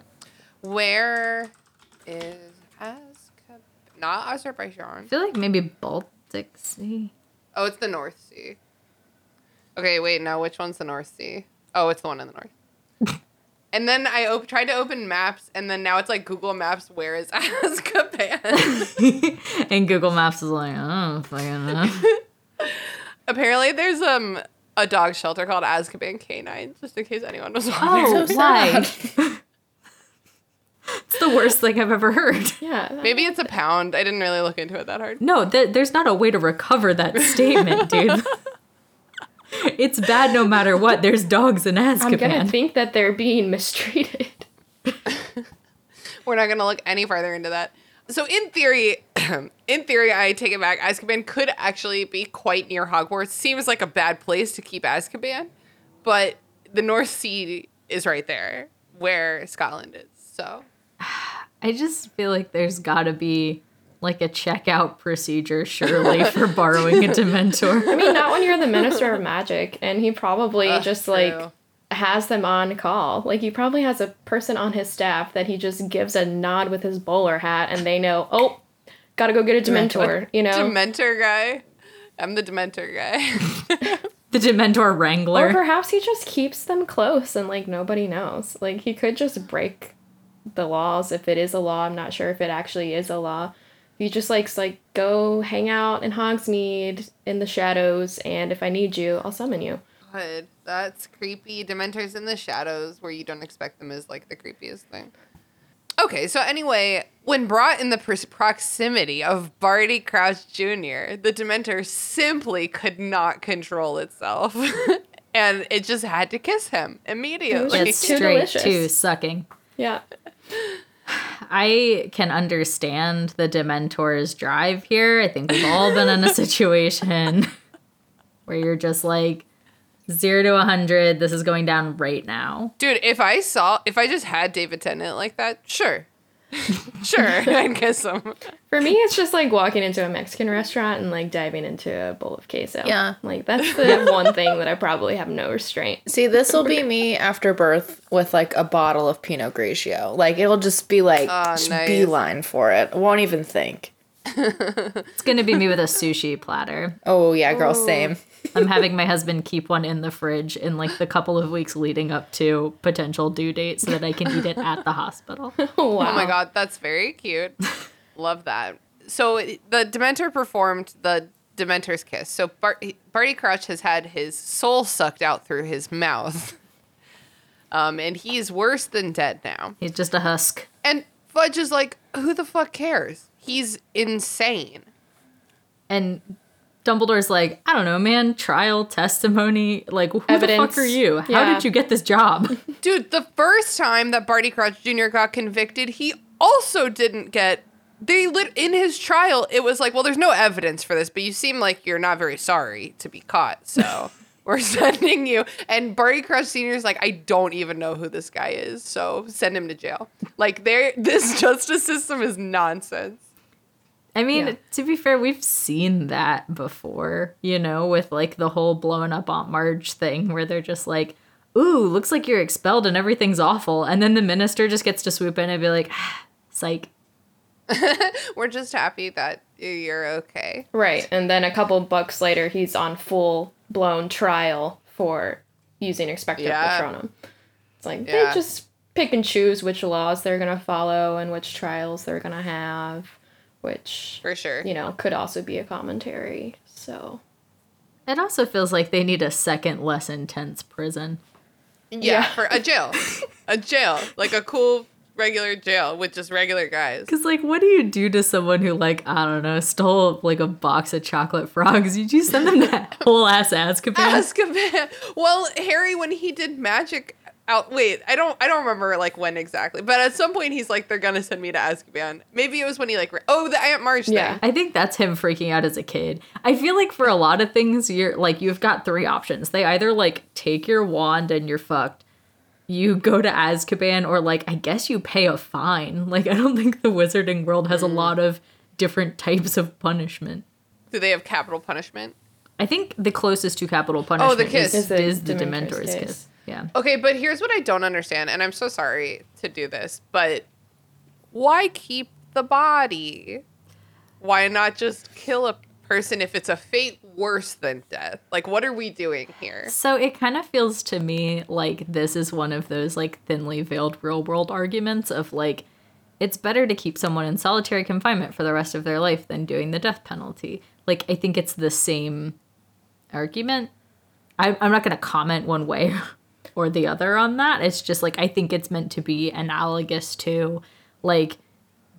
Where is Azkaban? Not Azerbaijan. I feel like maybe Baltic Sea. Oh, it's the North Sea. Okay, wait. Now, which one's the North Sea? Oh, it's the one in the north. and then I op- tried to open maps, and then now it's like Google Maps. Where is Azkaban? And Google Maps is like, oh, fucking know. Apparently, there's um a dog shelter called Azkaban Canine, just in case anyone was wondering. Oh, why? It's the worst thing I've ever heard. Yeah. Maybe it's a pound. I didn't really look into it that hard. No, th- there's not a way to recover that statement, dude. it's bad no matter what. There's dogs in Azkaban. I'm gonna Azkaban. think that they're being mistreated. We're not gonna look any farther into that. So in theory, in theory, I take it back. Azkaban could actually be quite near Hogwarts. Seems like a bad place to keep Azkaban, but the North Sea is right there where Scotland is. So I just feel like there's gotta be like a checkout procedure, surely, for borrowing a Dementor. I mean, not when you're the Minister of Magic, and he probably Ugh, just true. like has them on call. Like he probably has a person on his staff that he just gives a nod with his bowler hat, and they know, oh, gotta go get a Dementor. You know, Dementor guy. I'm the Dementor guy. The Dementor Wrangler. or perhaps he just keeps them close and like nobody knows. Like he could just break the laws if it is a law. I'm not sure if it actually is a law. He just likes like go hang out in Hogsmeade in the shadows, and if I need you, I'll summon you. God, that's creepy. Dementors in the shadows where you don't expect them is like the creepiest thing. Okay, so anyway, when brought in the pros- proximity of Barty Crouch Jr., the Dementor simply could not control itself. and it just had to kiss him immediately. It's too straight delicious. to sucking. Yeah. I can understand the Dementor's drive here. I think we've all been in a situation where you're just like zero to a hundred. This is going down right now. Dude, if I saw, if I just had David Tennant like that, sure. Sure, I'd kiss some. For me, it's just like walking into a Mexican restaurant and like diving into a bowl of queso. Yeah. Like that's the one thing that I probably have no restraint. See, this will be me after birth with like a bottle of Pinot Grigio. Like it'll just be like ah, just nice. beeline for it. Won't even think. It's gonna be me with a sushi platter. Oh yeah, girl, same. I'm having my husband keep one in the fridge in like the couple of weeks leading up to potential due date so that I can eat it at the hospital. wow. Oh my god, that's very cute. Love that. So the Dementor performed the Dementor's kiss. So Bart- Barty Crouch has had his soul sucked out through his mouth. Um, and he's worse than dead now. He's just a husk. And Fudge is like, who the fuck cares? He's insane. And Dumbledore's like, I don't know, man, trial, testimony, like who the fuck are you? How Yeah. did you get this job? Dude, the first time that Barty Crouch Jr. got convicted, he also didn't get. They lit in his trial. It was like, well, there's no evidence for this, but you seem like you're not very sorry to be caught, so we're sending you. And Barty Crouch Sr. is like, I don't even know who this guy is, so send him to jail. Like, there, this justice system is nonsense. I mean, Yeah. to be fair, we've seen that before, you know, with like the whole blowing up Aunt Marge thing where they're just like, ooh, looks like you're expelled and everything's awful. And then the minister just gets to swoop in and be like, ah, psych. We're just happy that you're okay. Right. And then a couple bucks later, he's on full blown trial for using expecto Yeah. patronum. It's like Yeah. they just pick and choose which laws they're going to follow and which trials they're going to have, which, For sure. you know, could also be a commentary. So, It also feels like they need a second, less intense prison. Yeah, Yeah. for a jail. a jail. Like a cool regular jail with just regular guys. Because, like, what do you do to someone who, like, I don't know, stole like a box of chocolate frogs? You just send them to whole ass Azkaban? Azkaban. Well, Harry, when he did magic out, wait, I don't, I don't remember like when exactly, but at some point he's like, they're gonna send me to Azkaban. Maybe it was when he like, re- oh, the Aunt Marge Yeah. thing. I think that's him freaking out as a kid. I feel like for a lot of things, you're like, you've got three options. They either like take your wand and you're fucked, you go to Azkaban, or like, I guess you pay a fine. Like, I don't think the wizarding world has a mm. lot of different types of punishment. Do they have capital punishment? I think the closest to capital oh, punishment kiss. is, Is the is the Dementor's Dementor's kiss. kiss. Yeah. Okay, but here's what I don't understand, and I'm so sorry to do this, but why keep the body? Why not just kill a person if it's a fate worse than death? Like, what are we doing here? So it kind of feels to me like this is one of those like thinly veiled real world arguments of like it's better to keep someone in solitary confinement for the rest of their life than doing the death penalty. Like I think it's the same argument. I, I'm not going to comment one way or the other on that. It's just like I think it's meant to be analogous to like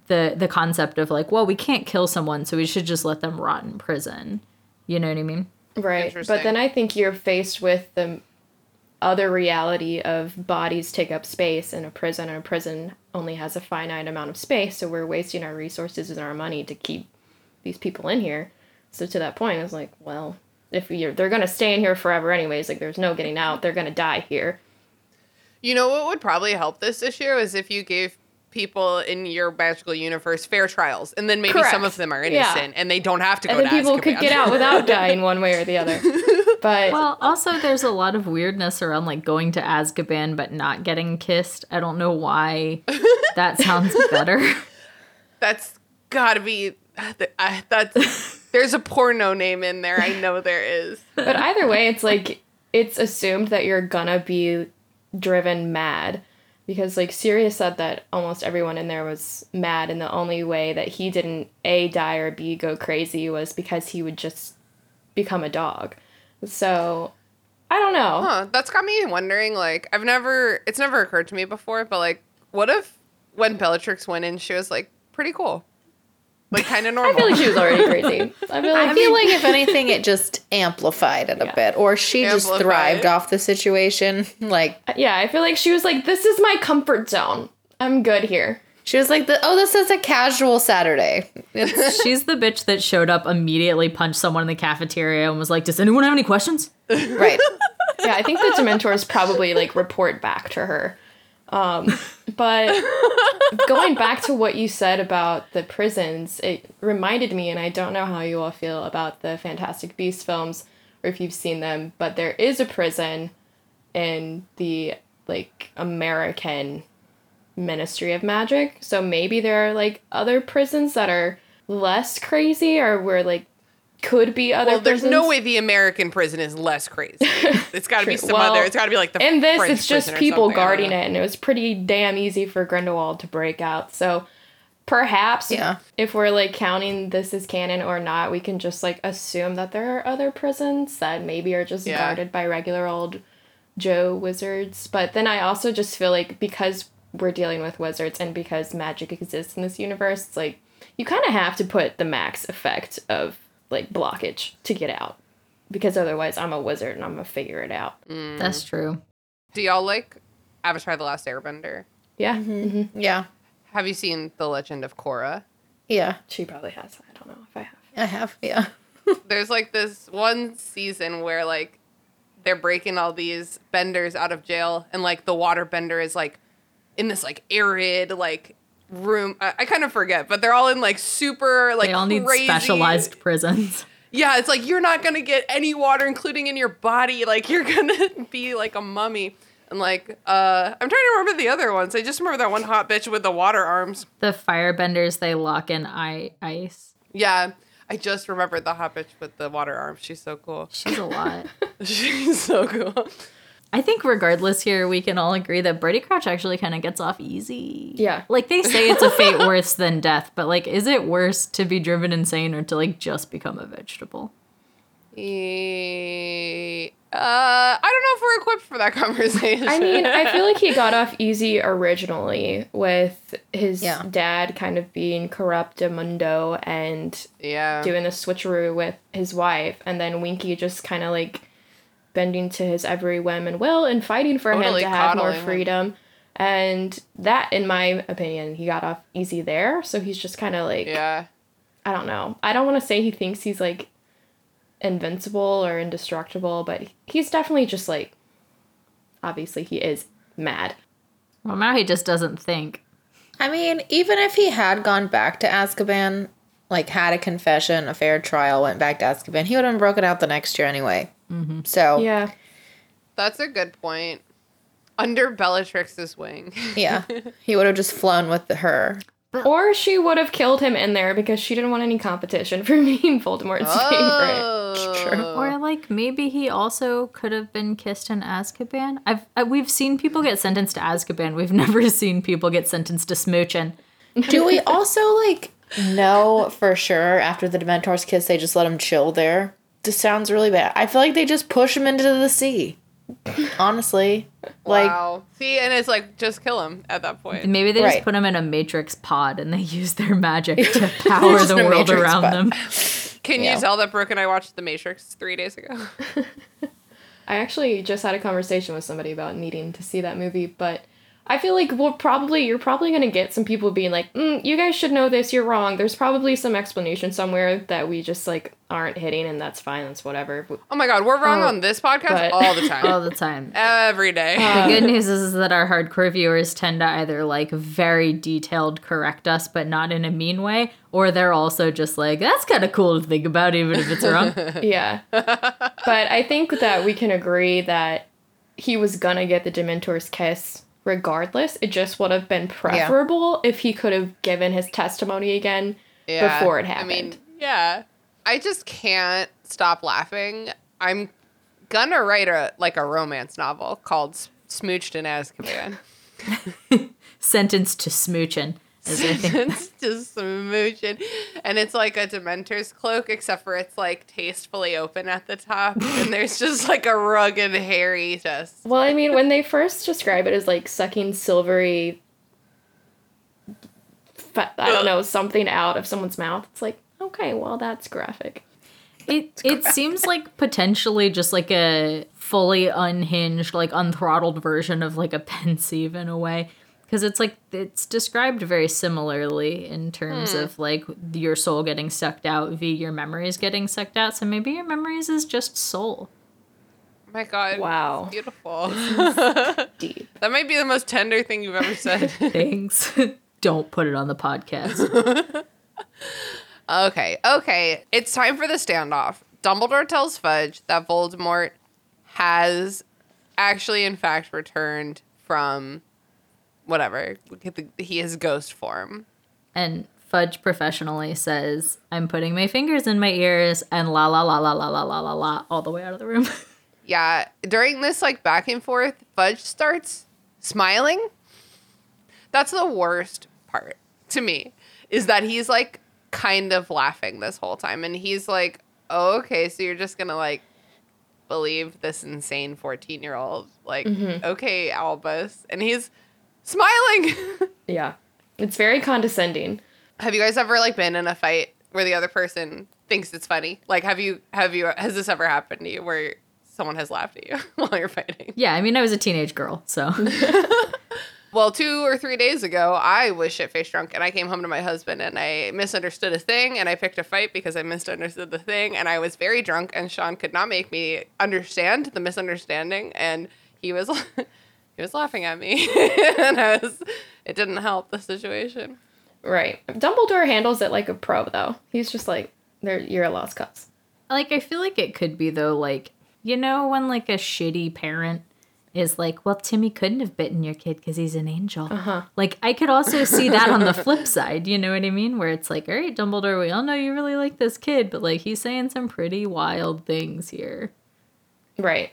the the concept of like, well, we can't kill someone, so we should just let them rot in prison. You know what I mean? Right. But then I think you're faced with the other reality of bodies take up space in a prison, and a prison only has a finite amount of space, so we're wasting our resources and our money to keep these people in here. So to that point, it's like, well, if you're they're gonna stay in here forever anyways, like there's no getting out, they're gonna die here. You know what would probably help this issue is if you gave people in your magical universe fair trials, and then maybe some of them are Yeah. innocent and they don't have to go And then to people could get out without dying one way or the other. But Well, also there's a lot of weirdness around like going to Azkaban but not getting kissed. I don't know why that sounds better. That's gotta be. I- That's there's a porno name in there. I know there is. But either way, it's like it's assumed that you're gonna be driven mad because like Sirius said that almost everyone in there was mad and the only way that he didn't A die or B go crazy was because he would just become a dog. So I don't know. Huh, that's got me wondering. Like, I've never. It's never occurred to me before, but like, what if when Bellatrix went in, she was like pretty cool, like kind of normal. I feel like she was already crazy. I feel like I feel like if anything, it just amplified it a Yeah. bit, or she just thrived off the situation. Like uh, yeah, I feel like she was like, "This is my comfort zone. I'm good here." she was like, "Oh, this is a casual Saturday." She's the bitch that showed up immediately, punched someone in the cafeteria, and was like, "Does anyone have any questions?" right. yeah, I think the Dementors probably like report back to her. Um, but going back to what you said about the prisons, it reminded me, and I don't know how you all feel about the Fantastic Beasts films or if you've seen them, but there is a prison in the like American Ministry of Magic. So maybe there are like other prisons that are less crazy or where like could be other Well, there's prisons. no way the American prison is less crazy. It's got to be True. some Well, other. It's got to be like the In this, French it's just people something, I don't guarding it, and it was pretty damn easy for Grindelwald to break out. So perhaps Yeah. if we're like counting this as canon or not, we can just like assume that there are other prisons that maybe are just Yeah. guarded by regular old Joe wizards. But then I also just feel like because we're dealing with wizards and because magic exists in this universe, it's like you kind of have to put the max effect of like blockage to get out. Because otherwise, I'm a wizard and I'm gonna figure it out. That's true. Do y'all like Avatar: The Last Airbender? Yeah. hmm Yeah. Have you seen The Legend of Korra? Yeah. She probably has. I don't know if I have. I have. Yeah. There's like this one season where like they're breaking all these benders out of jail, and like the water bender is like in this like arid like room. I, I kind of forget, but they're all in like super like They all need crazy- specialized prisons. Yeah, it's like you're not gonna get any water, including in your body. Like you're gonna be like a mummy. And like, uh, I'm trying to remember the other ones. I just remember that one hot bitch with the water arms. The firebenders they lock in I- ice. Yeah, I just remembered the hot bitch with the water arms. She's so cool. She's a lot. She's so cool. I think regardless here, we can all agree that Brady Crouch actually kind of gets off easy. Yeah. Like they say it's a fate worse than death, but like is it worse to be driven insane or to like just become a vegetable? Eh, Uh, I don't know if we're equipped for that conversation. I mean, I feel like he got off easy originally with his Yeah. dad kind of being corruptamundo and yeah, doing the switcheroo with his wife, and then Winky just kind of like bending to his every whim and will and fighting for Totally him to have more coddling him. freedom. And that, in my opinion, he got off easy there. So he's just kind of like, yeah. I don't know. I don't want to say he thinks he's like invincible or indestructible, but he's definitely just like, obviously, he is mad. Well, now he just doesn't think. I mean, even if he had gone back to Azkaban, like had a confession, a fair trial, went back to Azkaban, he would have broken out the next year anyway. Mm-hmm. So yeah, Yeah. That's a good point. Under Bellatrix's wing. Yeah, he would have just flown with her. Or she would have killed him in there because she didn't want any competition for being Voldemort's favorite. True. Or like maybe he also could have been kissed in Azkaban. I've uh, we've seen people get sentenced to Azkaban. We've never seen people get sentenced to smooching. Do we also like know for sure after the Dementors kiss, they just let him chill there? This sounds really bad. I feel like they just push him into the sea. Honestly, like wow. See, and it's like just kill him at that point. Maybe they Right. just put him in a matrix pod and they use their magic to power the world around pod. them. Can Yeah. you tell that Brooke and I watched The Matrix three days ago? I actually just had a conversation with somebody about needing to see that movie, but I feel like we'll probably you're probably gonna get some people being like, mm, "You guys should know this. You're wrong." There's probably some explanation somewhere that we just like aren't hitting, and that's fine. That's whatever. Oh my god, we're wrong Oh, on this podcast but- all the time. all the time. Every day. The good news is that our hardcore viewers tend to either like very detailed correct us, but not in a mean way, or they're also just like, that's kind of cool to think about, even if it's wrong. yeah, but I think that we can agree that he was gonna get the Dementor's kiss regardless. It just would have been preferable if he could have given his testimony again before it happened. I mean, yeah. I just can't stop laughing. I'm gonna write a like a romance novel called Smooched in Azkaban. Sentenced to smooching. As I think. it's. And it's like a Dementor's cloak, except for it's like tastefully open at the top. and there's just like a rugged, hairy chest. Well, I mean, when they first describe it as like sucking silvery, I don't know, something out of someone's mouth, it's like, okay, well, that's graphic. It it seems like potentially just like a fully unhinged, like unthrottled version of like a pensieve in a way. Because it's like it's described very similarly in terms hmm. of like your soul getting sucked out v your memories getting sucked out. So maybe your memories is just soul. Oh my god. Wow. Beautiful. Deep. that might be the most tender thing you've ever said. Thanks. don't put it on the podcast. Okay, okay. It's time for the standoff. Dumbledore tells Fudge that Voldemort has actually, in fact, returned from whatever. He is ghost form. and Fudge professionally says, I'm putting my fingers in my ears and la la la la la la la la la all the way out of the room. Yeah, during this like back and forth, Fudge starts smiling. That's the worst part to me is that he's like kind of laughing this whole time and he's like, oh, "Okay, so you're just going to like believe this insane 14-year-old like, mm-hmm. okay, Albus." And he's smiling. Yeah. It's very condescending. have you guys ever like been in a fight where the other person thinks it's funny? Like have you have you has this ever happened to you where someone has laughed at you while you're fighting? yeah, I mean, I was a teenage girl, so Well, two or three days ago, I was shit faced drunk and I came home to my husband and I misunderstood a thing and I picked a fight because I misunderstood the thing and I was very drunk and Sean could not make me understand the misunderstanding and he was he was laughing at me and I was it didn't help the situation. Right. Dumbledore handles it like a pro, though. He's just like, there, you're a lost cause. like I feel like it could be though, like you know when like a shitty parent is like, well, Timmy couldn't have bitten your kid because he's an angel. Uh-huh. Like I could also see that on the flip side. You know what I mean? Where it's like, all right, Dumbledore, we all know you really like this kid, but like he's saying some pretty wild things here. Right.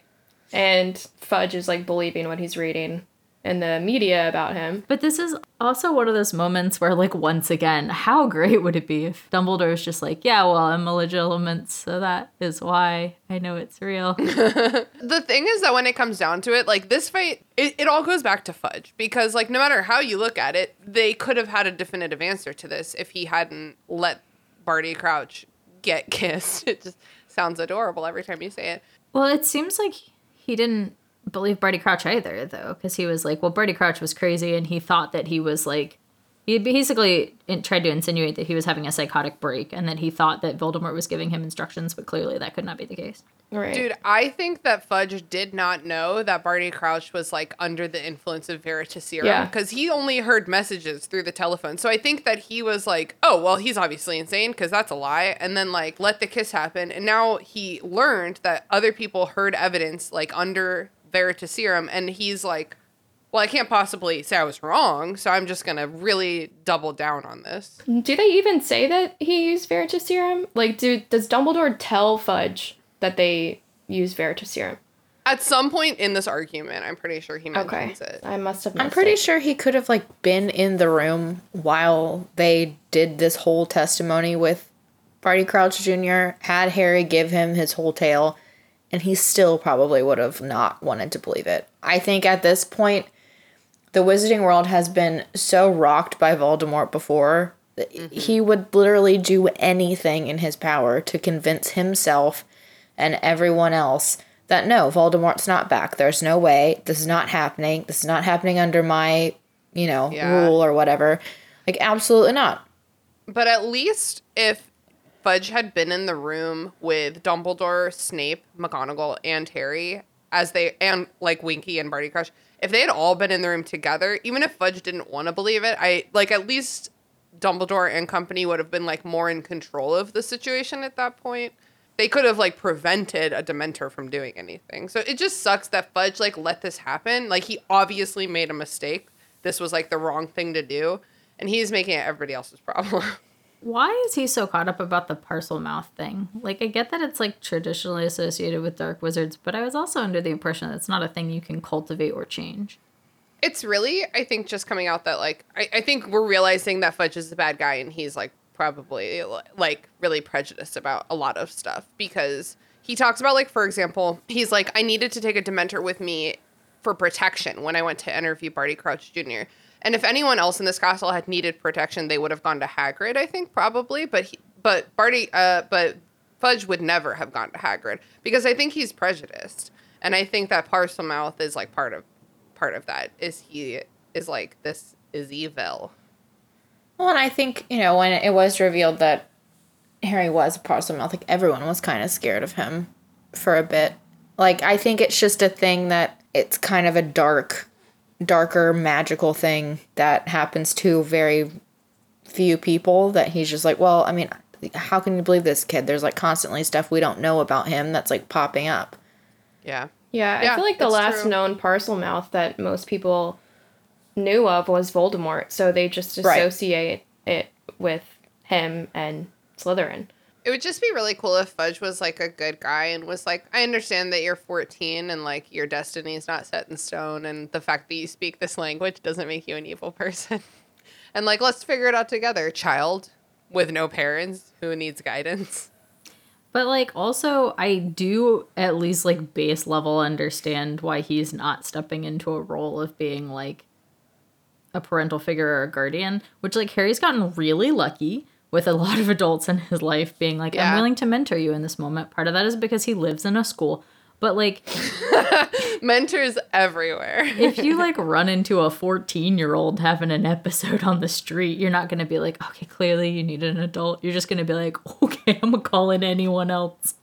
And Fudge is like believing what he's reading in the media about him. But this is also one of those moments where, like, once again, how great would it be if Dumbledore is just like, yeah, well, I'm illegitimate, so that is why I know it's real. The thing is that when it comes down to it, like this fight, it, it all goes back to Fudge because, like, no matter how you look at it, they could have had a definitive answer to this if he hadn't let Barty Crouch get kissed. It just sounds adorable every time you say it. well, it seems like he didn't believe Barty Crouch either, though, because he was like, well, Barty Crouch was crazy, and he thought that he was like, he basically tried to insinuate that he was having a psychotic break, and that he thought that Voldemort was giving him instructions, but clearly that could not be the case. Right. Dude, I think that Fudge did not know that Barty Crouch was like under the influence of Veritaserum Yeah. because he only heard messages through the telephone. So I think that he was like, "Oh, well, he's obviously insane because that's a lie," and then like let the kiss happen. And now he learned that other people heard evidence like under Veritaserum, and he's like, "Well, I can't possibly say I was wrong, so I'm just gonna really double down on this." Do they even say that he used Veritaserum? Like, do does Dumbledore tell Fudge that they use Veritaserum? At some point in this argument, I'm pretty sure he Okay. mentions it. I must have. I'm pretty it. sure he could have like been in the room while they did this whole testimony with Barty Crouch Jr. Had Harry give him his whole tale, and he still probably would have not wanted to believe it. I think at this point, the Wizarding World has been so rocked by Voldemort before that mm-hmm. he would literally do anything in his power to convince himself and everyone else that no, Voldemort's not back. There's no way. This is not happening. This is not happening under my, you know, Yeah. rule or whatever. Like, absolutely not. But at least if Fudge had been in the room with Dumbledore, Snape, McGonagall, and Harry, as they and like Winky and Barty Crouch, if they had all been in the room together, even if Fudge didn't want to believe it, I like at least Dumbledore and company would have been like more in control of the situation at that point. They could have like prevented a Dementor from doing anything. So it just sucks that Fudge like let this happen. Like he obviously made a mistake. This was like the wrong thing to do, and he's making it everybody else's problem. Why is he so caught up about the Parselmouth thing? Like, I get that it's like traditionally associated with dark wizards, but I was also under the impression that it's not a thing you can cultivate or change. it's really i think just coming out that like I, I think we're realizing that fudge is a bad guy and he's like probably like really prejudiced about a lot of stuff because he talks about like for example he's like i needed to take a dementor with me for protection when i went to interview barty crouch jr and if anyone else in this castle had needed protection they would have gone to hagrid i think probably but he, but barty uh but fudge would never have gone to hagrid because i think he's prejudiced and i think that Parselmouth is like part of part of that is he is like this is evil. Well, and I think, you know, when it was revealed that Harry was a Parselmouth, like everyone was kind of scared of him for a bit. Like, I think it's just a thing that it's kind of a dark darker magical thing that happens to very few people that he's just like, well, I mean, how can you believe this kid? There's like constantly stuff we don't know about him that's like popping up. Yeah. Yeah, I feel like the last true. known Parselmouth that most people knew of was Voldemort, so they just Right. associate it with him and Slytherin. It would just be really cool if Fudge was like a good guy and was like, I understand that you're 14 and like your destiny is not set in stone, and the fact that you speak this language doesn't make you an evil person. and like, let's figure it out together, child with no parents who needs guidance. But like also I do at least like base level understand why he's not stepping into a role of being like a parental figure or a guardian, which like Harry's gotten really lucky with a lot of adults in his life being like Yeah. I'm willing to mentor you in this moment. Part of that is because he lives in a school. But like Mentors everywhere. if you like run into a 14 year old having an episode on the street, you're not going to be like, okay, clearly you need an adult. You're just going to be like, okay, I'm going to call in anyone else.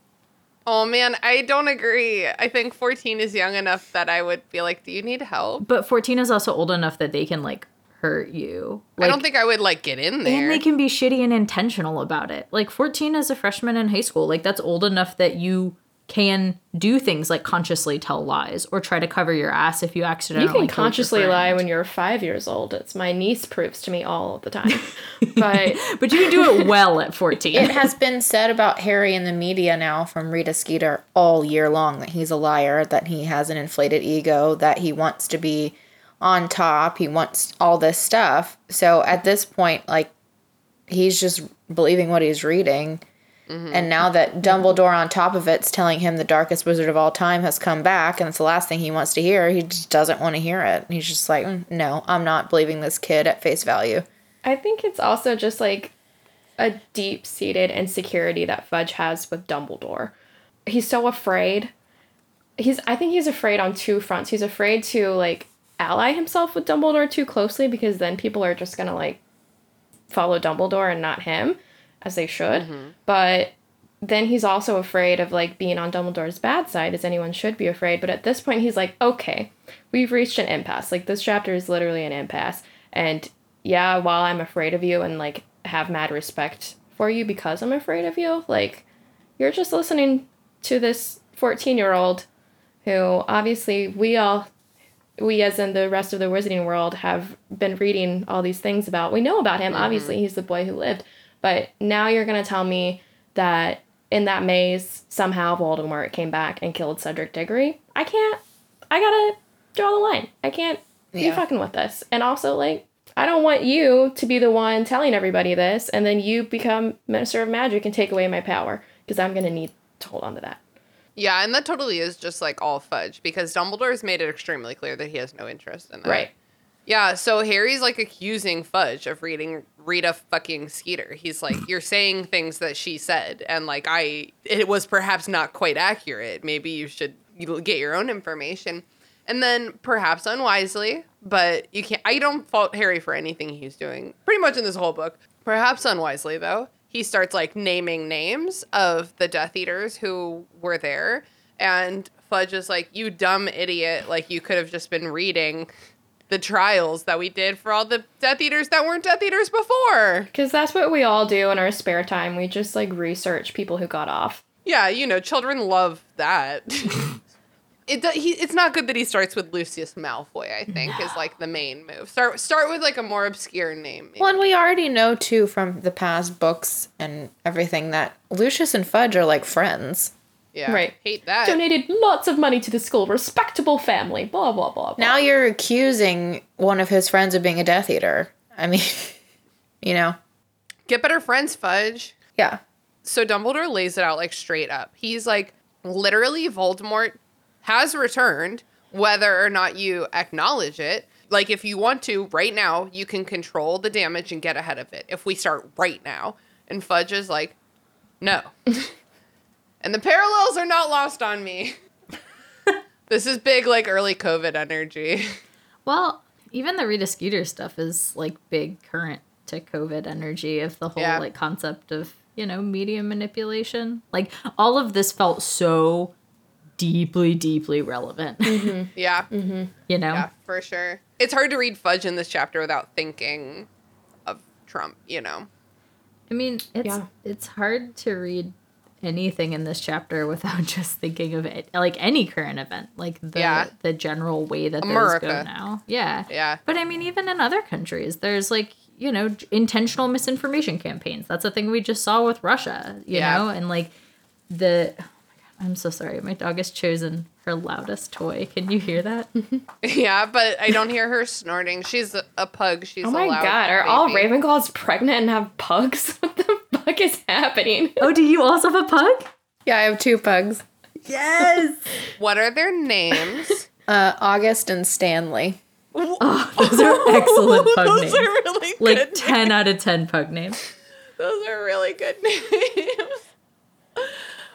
oh man, I don't agree. I think 14 is young enough that I would be like, do you need help? But 14 is also old enough that they can like hurt you. Like, I don't think I would like get in there. and they can be shitty and intentional about it. Like 14 is a freshman in high school. Like that's old enough that you can do things like consciously tell lies or try to cover your ass if you accidentally. You can consciously lie when you're five years old. It's my niece proves to me all the time. but but you can do it well at 14. It has been said about Harry in the media now from Rita Skeeter all year long that he's a liar, that he has an inflated ego, that he wants to be on top, he wants all this stuff. So at this point, like, he's just believing what he's reading. And now that Dumbledore on top of it's telling him the darkest wizard of all time has come back and it's the last thing he wants to hear, he just doesn't want to hear it. He's just like, "Mm, no, I'm not believing this kid at face value. I think it's also just like a deep seated insecurity that Fudge has with Dumbledore. He's so afraid. He's I think he's afraid on two fronts. He's afraid to like ally himself with Dumbledore too closely because then people are just gonna like follow Dumbledore and not him, as they should. Mm-hmm. But then he's also afraid of like being on Dumbledore's bad side, as anyone should be afraid. But at this point, he's like, okay, we've reached an impasse. Like this chapter is literally an impasse. And yeah, while I'm afraid of you and like have mad respect for you because I'm afraid of you, like you're just listening to this 14 year old who obviously we all we as in the rest of the wizarding world have been reading all these things about. We know about him obviously. He's the boy who lived. But now you're going to tell me that in that maze somehow voldemort came back and killed cedric diggory? I can't. I gotta draw the line. I can't be Yeah. fucking with this. And also like i don't want you to be the one telling everybody this and then you become minister of magic and take away my power because i'm going to need to hold on to that Yeah, and that totally is just like all fudge because Dumbledore has made it extremely clear that he has no interest in that. right Yeah, so Harry's like accusing Fudge of reading Rita fucking Skeeter. He's like, You're saying things that she said, and like I it was perhaps not quite accurate. Maybe you should get your own information. And then perhaps unwisely, but you can't I don't fault Harry for anything he's doing. Pretty much in this whole book. Perhaps unwisely though. He starts like naming names of the Death Eaters who were there. And Fudge is like, You dumb idiot, like you could have just been reading the trials that we did for all the Death Eaters that weren't Death Eaters before. Because that's what we all do in our spare time. We just like research people who got off. Yeah, you know, children love that. it do- he, it's not good that he starts with Lucius Malfoy. I think is like the main move. Start start with like a more obscure name. maybe. Well, and we already know too from the past books and everything that Lucius and Fudge are like friends. yeah, Right. Hate that. Donated lots of money to the school. Respectable family. Blah, blah, blah. blah. Now you're accusing one of his friends of being a Death Eater. I mean, you know, Get better friends, Fudge. yeah. so Dumbledore lays it out like straight up. He's like, literally, Voldemort has returned, whether or not you acknowledge it. Like, if you want to, right now, you can control the damage and get ahead of it. If we start right now. And Fudge is like, no. and the parallels are not lost on me. this is big, like, early COVID energy. Well, even the Rita Skeeter stuff is like big current to COVID energy of the whole Yeah. like concept of, you know, media manipulation. Like all of this felt so deeply, deeply relevant. Mm-hmm. Yeah. Mm-hmm. you know? Yeah, for sure. It's hard to read Fudge in this chapter without thinking of Trump, you know? I mean, it's Yeah. it's hard to read anything in this chapter without just thinking of it like any current event, like the Yeah. the general way that those America. go now. Yeah. Yeah. But I mean, even in other countries, there's like you know intentional misinformation campaigns. That's a thing we just saw with Russia. You Yeah. know, and like the. My god! I'm so sorry. My dog has chosen her loudest toy. Can you hear that? Yeah, but I don't hear her snorting. She's a, a pug. She's Oh a my loud god, are all baby. Ravenclaws pregnant and have pugs? What the fuck is happening? oh, do you also have a pug? Yeah, I have two pugs. Yes. What are their names? Uh, August and Stanley. Oh, Those are excellent pug Those names. are really like good. 10 out of 10 pug names. Those are really good names.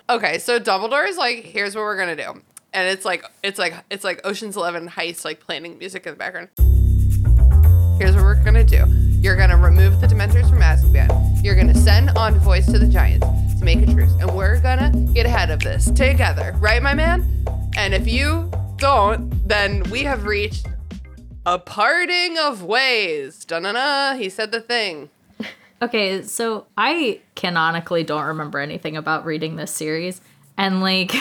Okay, so Dumbledore is like, here's what we're gonna do, and it's like, it's like, it's like Ocean's Eleven heist, like planning music in the background. Here's what we're gonna do. You're gonna remove the Dementors from Azkaban. You're gonna send envoys to the Giants to make a truce, and we're gonna get ahead of this together, right, my man? And if you don't, then we have reached a parting of ways. Da-na-na, he said the thing. Okay, so I canonically don't remember anything about reading this series. And like,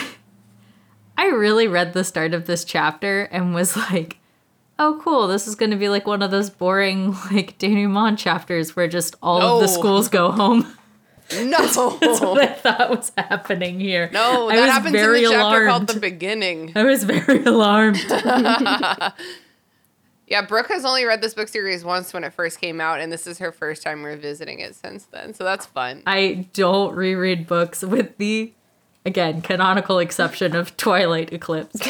I really read the start of this chapter and was like, oh, cool, this is going to be like one of those boring, like, denouement chapters where just all of the schools go home. No. That's what I thought was happening here. No, I that was happens in very the chapter alarmed. called The Beginning. I was very alarmed. Yeah, Brooke has only read this book series once when it first came out, and this is her first time revisiting it since then. So that's fun. I don't reread books with the, again, canonical exception of Twilight Eclipse,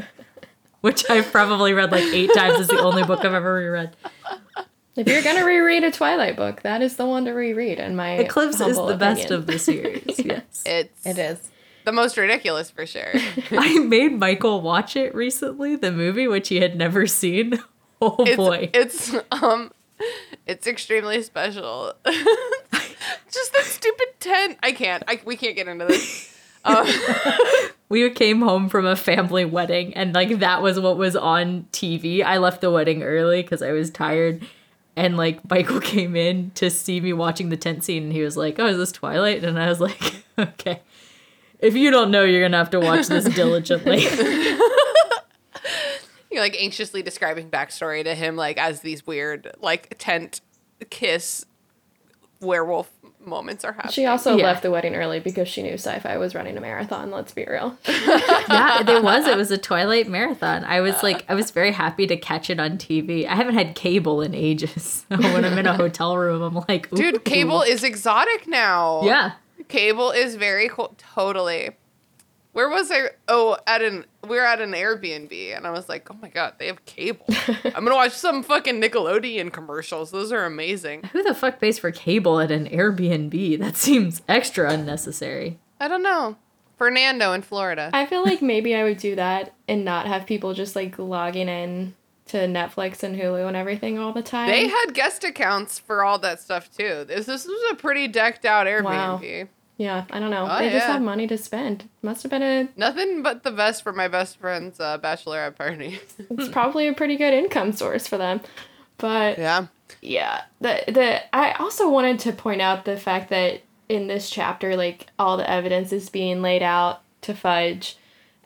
which I've probably read like eight times. It's the only book I've ever reread. If you're gonna reread a Twilight book, that is the one to reread. In my Eclipse is humble the best of the series. Yes. It's It is. The most ridiculous for sure. I made Michael watch it recently, the movie, which he had never seen. Oh It's, boy. it's um, it's extremely special. Just that stupid tent. I can't. I we can't get into this. Um, we came home from a family wedding and like that was what was on TV. I left the wedding early because I was tired. And like Michael came in to see me watching the tent scene and he was like, Oh, is this Twilight? And I was like, Okay. If you don't know, you're gonna have to watch this diligently. you're like anxiously describing backstory to him, like as these weird like tent kiss werewolf moments are happening. She also Yeah. left the wedding early because she knew sci-fi was running a marathon. Let's be real. yeah, there was. It was a Twilight marathon. I was like, I was very happy to catch it on TV. I haven't had cable in ages. So when I'm in a hotel room, I'm like, Ooh. Dude, cable is exotic now. Yeah. Cable is very cool. Totally. Where was I? Oh, at an we were at an Airbnb, and I was like, oh my god, they have cable. I'm gonna watch some fucking Nickelodeon commercials. Those are amazing. Who the fuck pays for cable at an Airbnb? That seems extra unnecessary. I don't know. Fernando in Florida. I feel like maybe I would do that and not have people just like logging in to Netflix and Hulu and everything all the time. They had guest accounts for all that stuff too. This this was a pretty decked out Airbnb. Wow. Yeah, I don't know. Oh, they just have money to spend. Must have been a Nothing but the best for my best friend's uh, bachelorette party. it's probably a pretty good income source for them. But yeah. yeah the the i also wanted to point out the fact that in this chapter like all the evidence is being laid out to fudge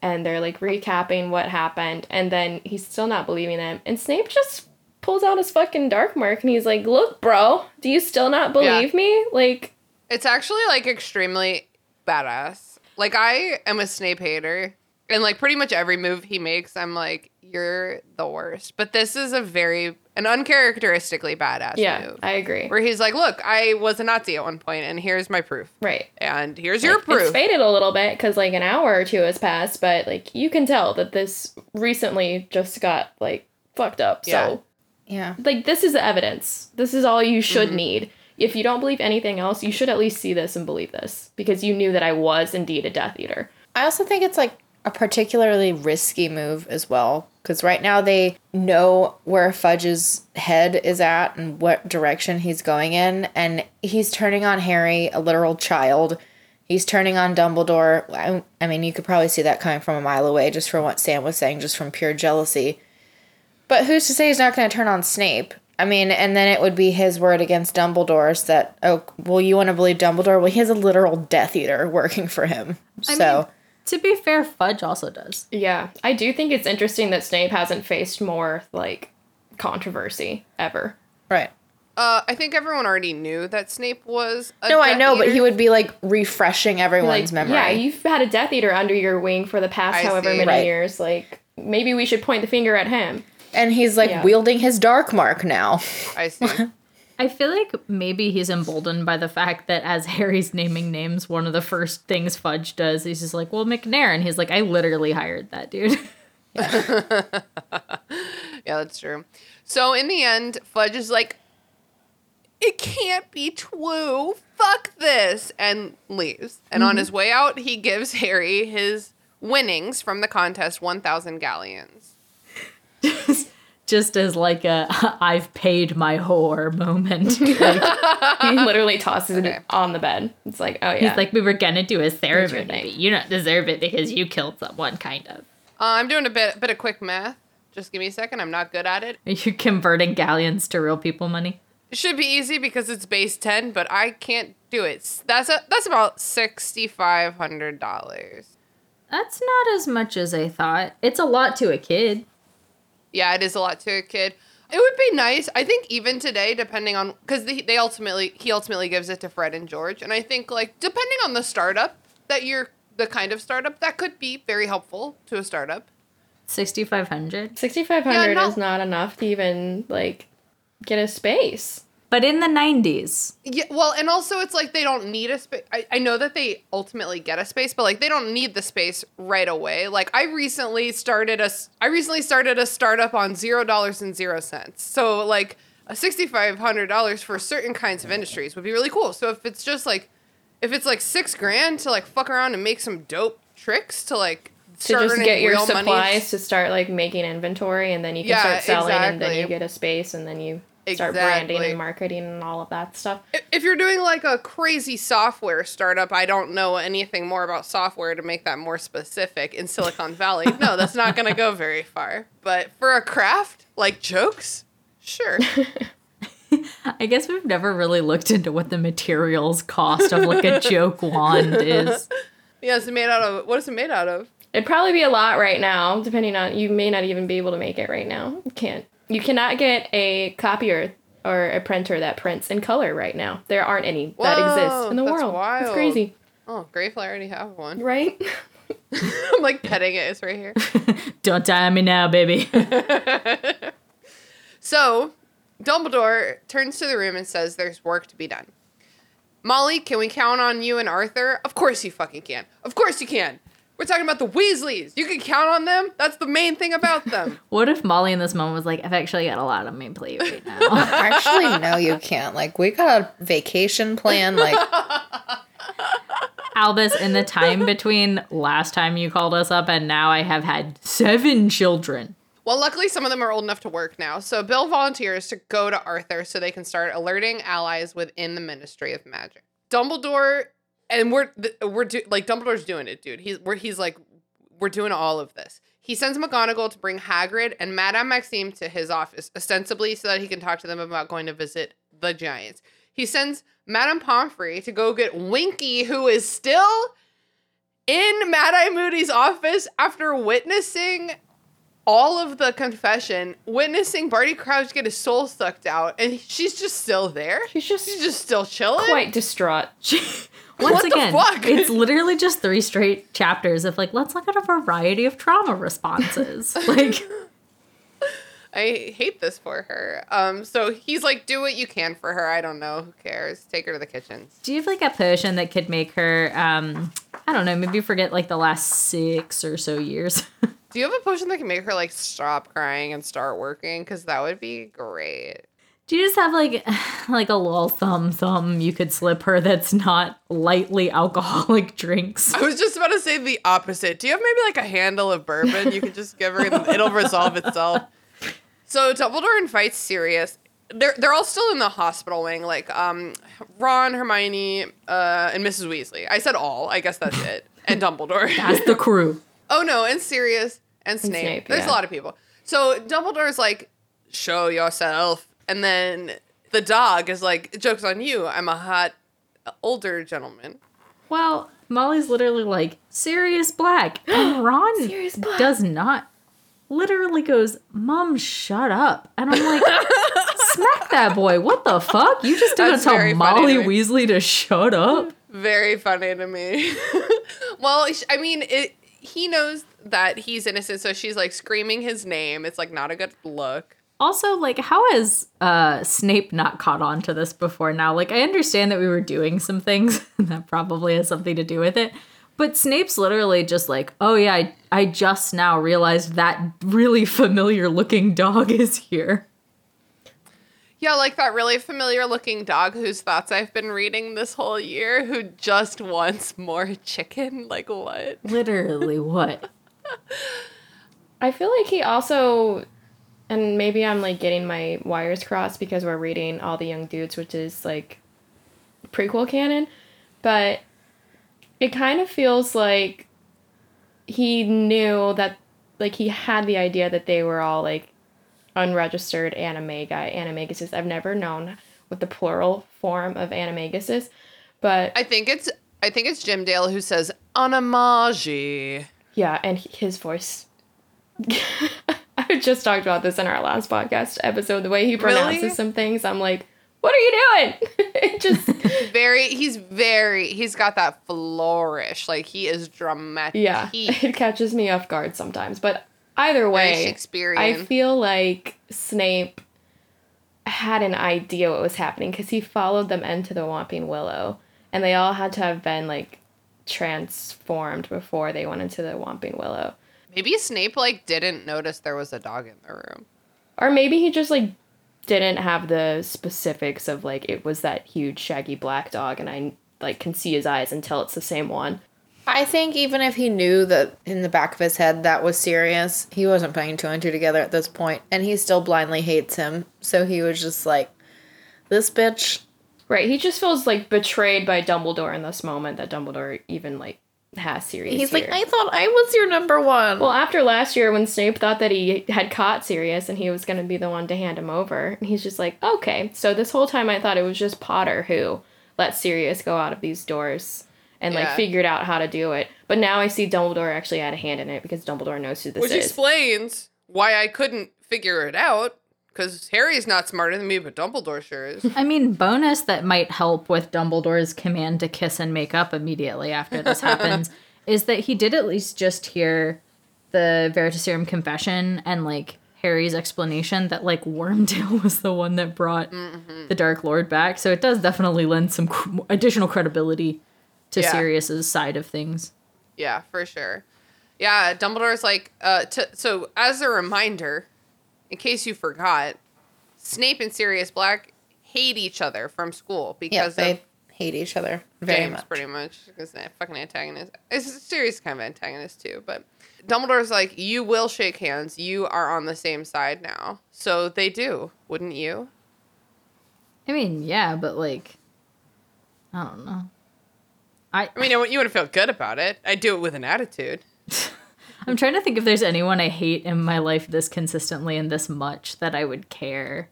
and they're like recapping what happened and then he's still not believing them and snape just pulls out his fucking dark mark and he's like look bro do you still not believe me like It's actually like extremely badass. Like I am a Snape hater, and like pretty much every move he makes, I'm like, you're the worst. But this is a very an uncharacteristically badass yeah move. i agree where he's like, look, I was a Nazi at one point, and here's my proof, right and here's your Like, proof. It's faded a little bit because like an hour or two has passed, but like you can tell that this recently just got like fucked up. Yeah. So Yeah. like this is evidence. This is all you should mm-hmm. need. If you don't believe anything else, you should at least see this and believe this because you knew that I was indeed a Death Eater. I also think it's like a particularly risky move as well because right now they know where Fudge's head is at and what direction he's going in, and he's turning on Harry, a literal child. He's turning on Dumbledore. I, mean, you could probably see that coming from a mile away just from what Sam was saying, just from pure jealousy. But who's to say he's not going to turn on Snape? I mean, and then it would be his word against Dumbledore's that, oh, well, you want to believe Dumbledore? Well, he has a literal Death Eater working for him. I so, mean, to be fair, Fudge also does. Yeah, I do think it's interesting that Snape hasn't faced more like controversy ever. right. Uh, I think everyone already knew that Snape was. A No, I Death know, but he would be like refreshing Like, everyone's memory. yeah, you've had a Death Eater under your wing for the past I however see. many Right. years. Like, maybe we should point the finger at him. And he's like Yeah. wielding his dark mark now. I see. I feel like maybe he's emboldened by the fact that as Harry's naming names, one of the first things Fudge does, he's just like, well, Macnair. And he's like, I literally hired that dude. Yeah, that's true. So in the end, Fudge is like, it can't be true. Fuck this. And leaves. And on mm-hmm. his way out, he gives Harry his winnings from the contest 1,000 galleons. just as like a I've paid my whore moment. Like, He literally tosses Okay. it on the bed. It's like, oh yeah. He's like, we were gonna do a ceremony, but you don't deserve it because you killed someone, kind of. Uh, I'm doing a bit, bit of quick math. Just give me a second. I'm not good at it. Are you converting galleons to real people money? It should be easy because it's base 10, but I can't do it. That's a, that's about $6,500. That's not as much as I thought. It's a lot to a kid. Yeah, it is a lot to a kid. It would be nice. I think even today, depending on because they, they ultimately he ultimately gives it to Fred and George, and I think like depending on the startup that you're the kind of startup that could be very helpful to a startup. Sixty five hundred. 6500 Yeah, no- is not enough to even like get a space. But in the nineties. Yeah, well, and also it's like they don't need a space. I, I know that they ultimately get a space, but like they don't need the space right away. Like I recently started a s- I recently started a startup on zero dollars and zero cents. So like a sixty five hundred dollars for certain kinds of industries would be really cool. So if it's just like if it's like six grand to like fuck around and make some dope tricks to like To just get your real money- supplies to start like making inventory and then you can Yeah, start selling and then you get a space and then you start branding and marketing and all of that stuff. If- If you're doing like a crazy software startup, I don't know anything more about software to make that more specific in Silicon Valley. No, that's not going to go very far. But for a craft like jokes, sure. I guess we've never really looked into what the materials cost of like a joke wand is. Yeah, it's made out of what is it made out of? It'd probably be a lot right now, depending on you may not even be able to make it right now. You can't. You cannot get a copier or a printer that prints in color right now. There aren't any that exist in the that's world. wild. It's crazy, Oh, grateful I already have one. right? I'm like petting it. It's right here. Don't die on me now, baby. So, Dumbledore turns to the room and says there's work to be done. Molly, can we count on you and Arthur? Of course you fucking can. Of course you can. We're talking about the Weasleys. You can count on them. That's the main thing about them. what if Molly in this moment was like, I've actually got a lot on my plate right now? Actually, no, you can't. Like, we got a vacation plan. Like, Albus, in the time between last time you called us up and now, I have had seven children. well, luckily some of them are old enough to work now. So Bill volunteers to go to Arthur so they can start alerting allies within the Ministry of Magic. Dumbledore and we're we're do- like Dumbledore's doing it, dude. He's we're, he's like we're doing all of this. He sends McGonagall to bring Hagrid and Madame Maxime to his office, ostensibly so that he can talk to them about going to visit the Giants. He sends Madame Pomfrey to go get Winky, who is still in Mad Eye Moody's office after witnessing all of the confession, witnessing Barty Crouch get his soul sucked out, and she's just still there. She's just She's just still chilling. quite distraught. Once What the again, fuck? it's literally just three straight chapters of like, let's look at a variety of trauma responses. like, I hate this for her. Um, so he's like, do what you can for her. I don't know. Who cares? Take her to the kitchens. do you have like a potion that could make her, um, I don't know, maybe forget like the last six or so years? Do you have a potion that can make her like stop crying and start working? Because that would be great. Do you just have like like a little thumb thumb you could slip her that's not lightly alcoholic drinks? I was just about to say the opposite. Do you have maybe like a handle of bourbon you could just give her and it'll resolve itself? So Dumbledore invites Sirius they're they're all still in the hospital wing, like um, Ron, Hermione, uh, and Mrs. Weasley. I said all. I guess that's it. And Dumbledore. That's the crew. oh no, and Sirius and Snape. Snape, There's yeah. a lot of people. So Dumbledore's like, "Show yourself," and then the dog is like, "Joke's on you. I'm a hot older gentleman." Well, Molly's literally like, Sirius Black. And Ron Black. does not. Literally goes, Mom, shut up. And I'm like, smack that boy. What the fuck? You just That's tell Molly to. Weasley to shut up? Very funny to me. well, I mean, it. He knows that he's innocent, so she's like screaming his name. It's like not a good look. Also, like, how has uh, Snape not caught on to this before now? Like, I understand that we were doing some things that probably has something to do with it. But Snape's literally just like, oh yeah, I, I just now realized that really familiar looking dog is here. Yeah, like that really familiar looking dog whose thoughts I've been reading this whole year, who just wants more chicken. Like what? Literally, what? I feel like he also, and maybe I'm like getting my wires crossed because we're reading All the Young Dudes, which is like prequel canon, but it kind of feels like he knew that, like, he had the idea that they were all like unregistered animega, animaguses. I've never known what the plural form of animagus is, but I think it's I think it's Jim Dale who says anamagi. Yeah, and his voice. Just talked about this in our last podcast episode. The way he pronounces Really? some things, I'm like, "What are you doing?" it just, Very he's very he's got that flourish. Like he is dramatic. yeah, He, it catches me off guard sometimes. But either way. I feel like Snape had an idea what was happening because he followed them into the Whomping Willow, and they all had to have been like transformed before they went into the Whomping Willow. Maybe Snape like didn't notice there was a dog in the room. Or maybe he just like didn't have the specifics of like it was that huge shaggy black dog and I like can see his eyes and tell it's the same one. I think even if he knew that in the back of his head that was Sirius, he wasn't putting two and two together at this point, and he still blindly hates him. So he was just like, "This bitch." Right, he just feels like betrayed by Dumbledore in this moment that Dumbledore even like has Sirius. He's like, "I thought I was your number one." Well, after last year when Snape thought that he had caught Sirius and he was going to be the one to hand him over, and he's just like, "Okay, so this whole time I thought it was just Potter who let Sirius go out of these doors." And like figured out how to do it, but now I see Dumbledore actually had a hand in it because Dumbledore knows who this Which is. Which explains why I couldn't figure it out. Because Harry's not smarter than me, but Dumbledore sure is. I mean, bonus that might help with Dumbledore's command to kiss and make up immediately after this happens is that he did at least just hear the Veritaserum confession and like Harry's explanation that like Wormtail was the one that brought the Dark Lord back. So it does definitely lend some cr- additional credibility to Yeah. Sirius's side of things. Yeah, for sure. Yeah, Dumbledore's like, uh, to, so as a reminder, in case you forgot, Snape and Sirius Black hate each other from school yeah, because they of hate each other very James, much. pretty much. Because they're fucking antagonist. It's Sirius is kind of antagonist too, but Dumbledore's like, you will shake hands. You are on the same side now. So they do, wouldn't you? I mean, yeah, but like, I don't know. I I mean, you wouldn't feel good about it. I'd do it with an attitude. I'm trying to think if there's anyone I hate in my life this consistently and this much that I would care.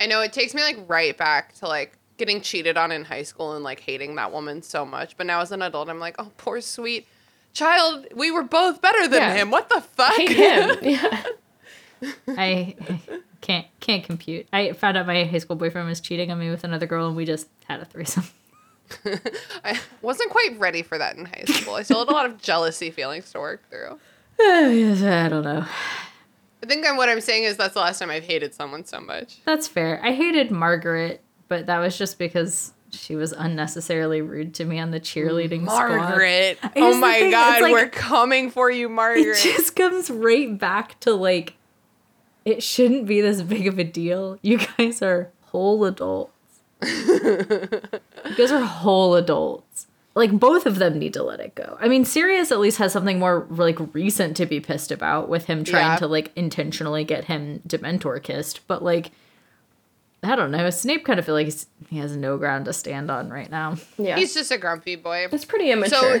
I know it takes me like right back to like getting cheated on in high school and like hating that woman so much. But now as an adult, I'm like, oh, poor sweet child. We were both better than Yeah. him. What the fuck? Hate him. yeah. I can't can't compute. I found out my high school boyfriend was cheating on me with another girl, and we just had a threesome. I wasn't quite ready for that in high school. I still had a lot of jealousy feelings to work through. I don't know. I think I'm, what I'm saying is that's the last time I've hated someone so much. That's fair. I hated Margaret, but that was just because she was unnecessarily rude to me on the cheerleading squad. Margaret. Here's Oh my thing, god, like- we're coming for you, Margaret. It just comes right back to like, it shouldn't be this big of a deal. You guys are whole adults. you guys are whole adults. Like both of them need to let it go. I mean, Sirius at least has something more like recent to be pissed about with him trying Yeah. to like intentionally get him Dementor kissed. But like, I don't know. Snape kind of feel like he's, he has no ground to stand on right now. Yeah. He's just a grumpy boy. it's pretty immature. So,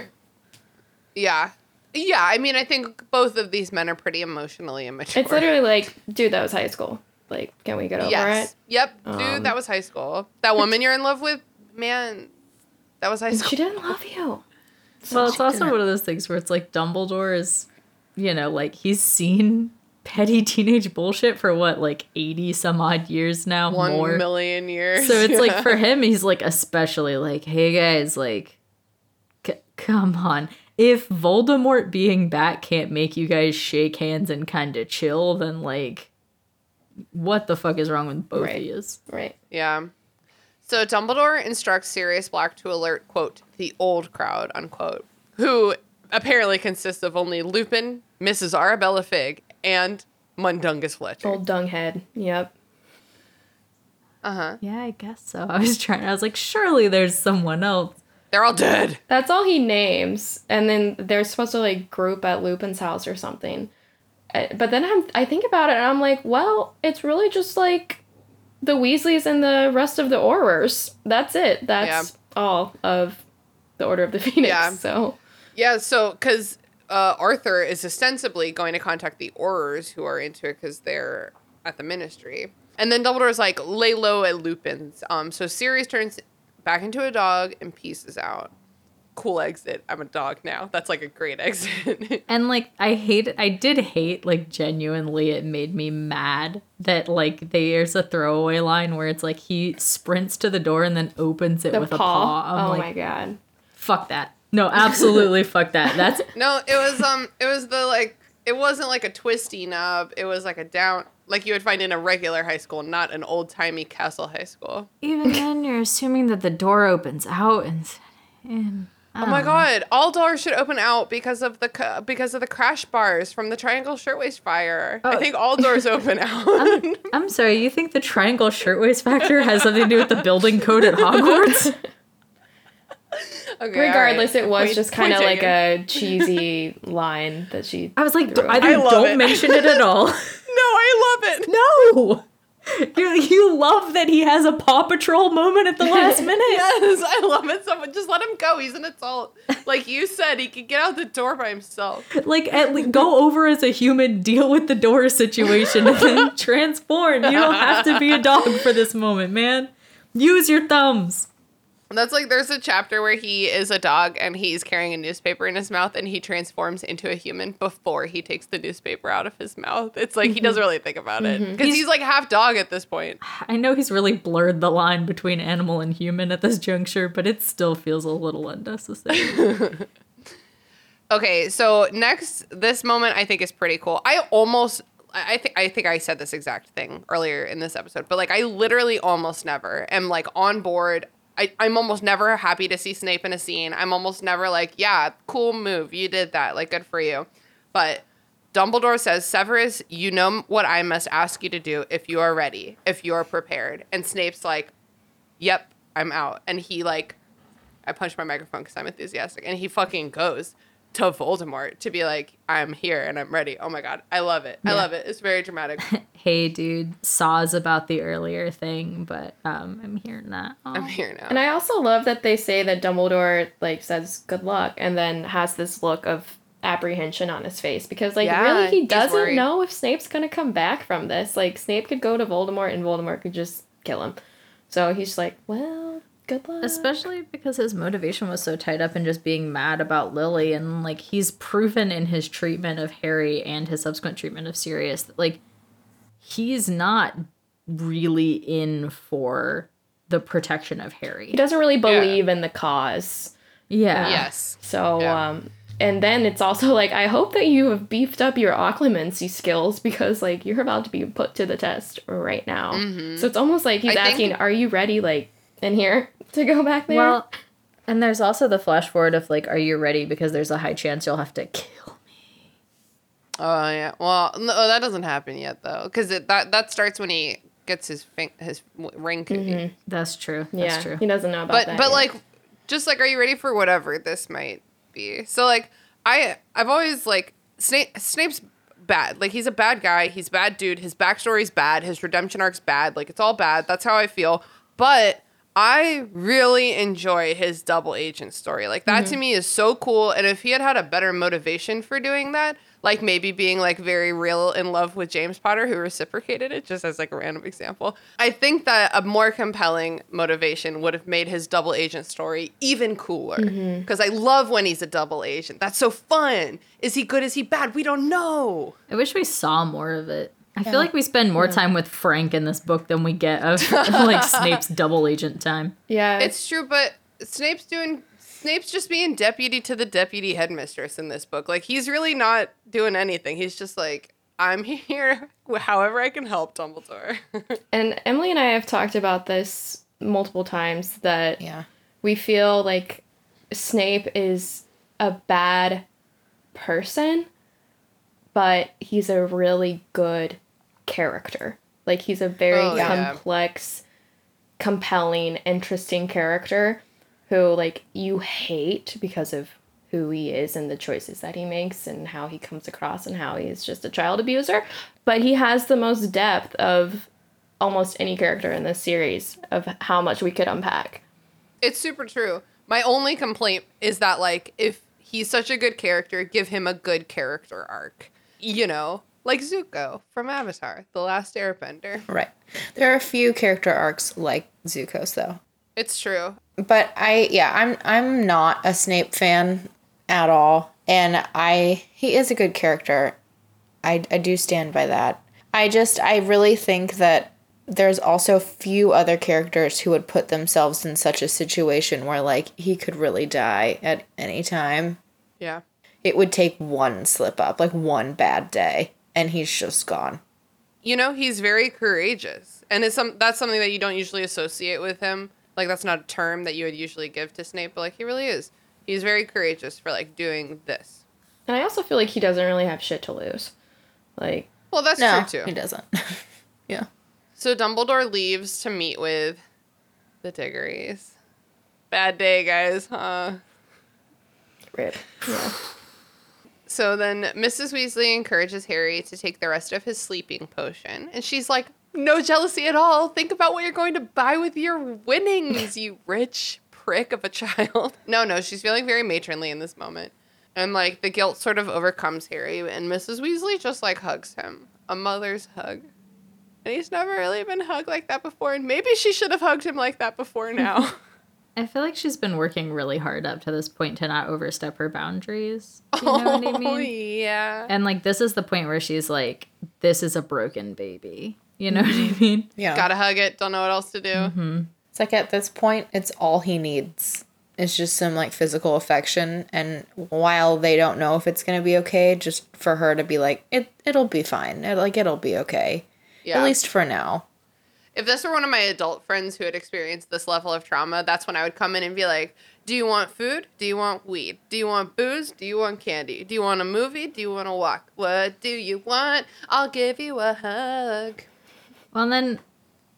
yeah. Yeah, I mean, I think both of these men are pretty emotionally immature. it's literally like, dude, that was high school. Like, can we get over Yes. it? Yep. Dude, Um, that was high school. That woman you're in love with, man, that was high school. She didn't love you. Well, it's also one of those things where it's like Dumbledore is, you know, like he's seen petty teenage bullshit for what, like 80 some odd years now? One more. million years. So it's like for him, he's like especially like, hey guys, like, c- come on. If Voldemort being back can't make you guys shake hands and kind of chill, then like, what the fuck is wrong with both Right. of yous? Right. Yeah. So Dumbledore instructs Sirius Black to alert, quote, the old crowd, unquote, who apparently consists of only Lupin, Mrs. Arabella Figg, and Mundungus Fletcher. Old dung head. Yep. Uh-huh. Yeah, I guess so. I was trying. I was like, surely there's someone else. They're all dead. That's all he names, and then they're supposed to like group at Lupin's house or something. Uh, But then I'm, I think about it, and I'm like, well, it's really just like the Weasleys and the rest of the Aurors. That's it. That's all of the Order of the Phoenix. Yeah. So Yeah, so because uh, Arthur is ostensibly going to contact the Aurors who are into it because they're at the Ministry, and then Dumbledore's like lay low at Lupin's. Um, so Sirius turns back into a dog and pieces out. Cool exit. I'm a dog now. That's like a great exit. And like I hate I did hate like genuinely it made me mad that like there's a throwaway line where it's like he sprints to the door and then opens it the with paw. a paw. I'm oh like my god. fuck that. No, absolutely fuck that. That's no, it was um, it was the like, it wasn't like a twisty knob. It was like a down, like you would find in a regular high school, not an old timey castle high school. even then you're assuming that the door opens out and and Oh um, my god! All doors should open out because of the ca- because of the crash bars from the Triangle Shirtwaist fire. I oh. think all doors open out. I'm sorry, you think the triangle shirtwaist factor has something to do with the building code at Hogwarts? Okay, Regardless, all right. it was Point- just kind of like a cheesy line that she. I was like, threw I don't, love don't it. mention it at all. No, I love it. No. You, you love that he has a Paw Patrol moment at the last minute. Yes, I love it so much. Just let him go. He's an adult. Like you said, he could get out the door by himself. Like, at least go over as a human, deal with the door situation, and then transform. You don't have to be a dog for this moment, man. Use your thumbs. That's like there's a chapter where he is a dog and he's carrying a newspaper in his mouth and he transforms into a human before he takes the newspaper out of his mouth. It's like he doesn't mm-hmm. really think about it mm-hmm. because he's, He's- like half dog at this point. I know he's really blurred the line between animal and human at this juncture, but it still feels a little unnecessary. Okay, so next, this moment I think is pretty cool. I almost, I think, I think I said this exact thing earlier in this episode, but like I literally almost never am like on board. I, I'm almost never happy to see Snape in a scene. I'm almost never like, yeah, cool move, you did that, like good for you. But Dumbledore says, Severus, you know what I must ask you to do if you are ready, if you are prepared. And Snape's like, yep, I'm out. And he like, I punched my microphone because I'm enthusiastic, and he fucking goes to Voldemort to be like, I'm here and I'm ready. Oh my god, I love it. I love it. It's very dramatic. hey, dude, saws about the earlier thing, but um, I'm hearing that. Aw. I'm here now. And I also love that they say that Dumbledore like says good luck and then has this look of apprehension on his face because like Yeah, really he doesn't worried. know if Snape's gonna come back from this. Like Snape could go to Voldemort and Voldemort could just kill him. So he's like, well, good luck. Especially because his motivation was so tied up in just being mad about Lily, and like he's proven in his treatment of Harry and his subsequent treatment of Sirius that like he's not really in for the protection of Harry. he doesn't really believe in the cause. Yeah. yes. So Yeah. um and then it's also like I hope that you have beefed up your occlumency skills because like you're about to be put to the test right now. So it's almost like he's Mm-hmm. I think- asking, "Are you ready like in here to go back there?" Well, and there's also the flash forward of like, are you ready? Because there's a high chance you'll have to kill me. Oh yeah. Well, no, that doesn't happen yet though, because that that starts when he gets his fin- his w- ring cookie. Mm-hmm. That's true. yeah, That's true. he doesn't know about But that. but yet. like, just like, are you ready for whatever this might be? So like, I I've always like Snape Snape's bad. Like he's a bad guy. He's a bad dude. His backstory's bad. His redemption arc's bad. Like it's all bad. That's how I feel. But I really enjoy his double agent story. Like that to mm-hmm. me is so cool. And if he had had a better motivation for doing that, like maybe being like very real in love with James Potter, who reciprocated it, just as like a random example, I think that a more compelling motivation would have made his double agent story even cooler. Mm-hmm. Because I love when he's a double agent. That's so fun. Is he good? Is he bad? We don't know. I wish we saw more of it. I feel like we spend more time with Frank in this book than we get of like Snape's double agent time. Yeah. It's true, but Snape's doing Snape's just being deputy to the deputy headmistress in this book. Like he's really not doing anything. He's just like, I'm here however I can help Dumbledore. and Emily and I have talked about this multiple times that Yeah. we feel like Snape is a bad person, but he's a really good character. Like he's a very Oh, yeah. complex, compelling, interesting character who like you hate because of who he is and the choices that he makes and how he comes across and how he's just a child abuser, but he has the most depth of almost any character in this series of how much we could unpack. it's super true. My only complaint is that like if he's such a good character, give him a good character arc. You know, like Zuko from Avatar, The Last Airbender. Right. There are a few character arcs like Zuko's though. It's true. But I yeah, I'm I'm not a Snape fan at all. And I he is a good character. I I do stand by that. I just I really think that there's also few other characters who would put themselves in such a situation where like he could really die at any time. Yeah. It would take one slip up, like one bad day, and he's just gone. you know he's very courageous and it's some that's something that you don't usually associate with him like that's not a term that you would usually give to snape but like he really is he's very courageous for like doing this And I also feel like he doesn't really have shit to lose. Like, well that's No, true too he doesn't. yeah. so dumbledore leaves to meet with the Diggorys bad day guys huh rip. Yeah. So then Mrs. Weasley encourages Harry to take the rest of his sleeping potion. And she's like, no jealousy at all. Think about what you're going to buy with your winnings, you rich prick of a child. No, no, she's feeling very matronly in this moment. And like the guilt sort of overcomes Harry, and Mrs. Weasley just like hugs him. A mother's hug. And he's never really been hugged like that before. And maybe she should have hugged him like that before now. I feel like she's been working really hard up to this point to not overstep her boundaries. You know what I oh, mean? yeah. And like this is the point where she's like, "This is a broken baby." You know what I mm-hmm. mean? Yeah. Gotta hug it. Don't know what else to do. Mm-hmm. It's like at this point, it's all he needs. It's just some like physical affection, and while they don't know if it's gonna be okay, just for her to be like, it it'll be fine. It, like it'll be okay. Yeah. At least for now. If this were one of my adult friends who had experienced this level of trauma, that's when I would come in and be like, Do you want food? Do you want weed? Do you want booze? Do you want candy? Do you want a movie? Do you want to walk? What do you want? I'll give you a hug. Well, and then,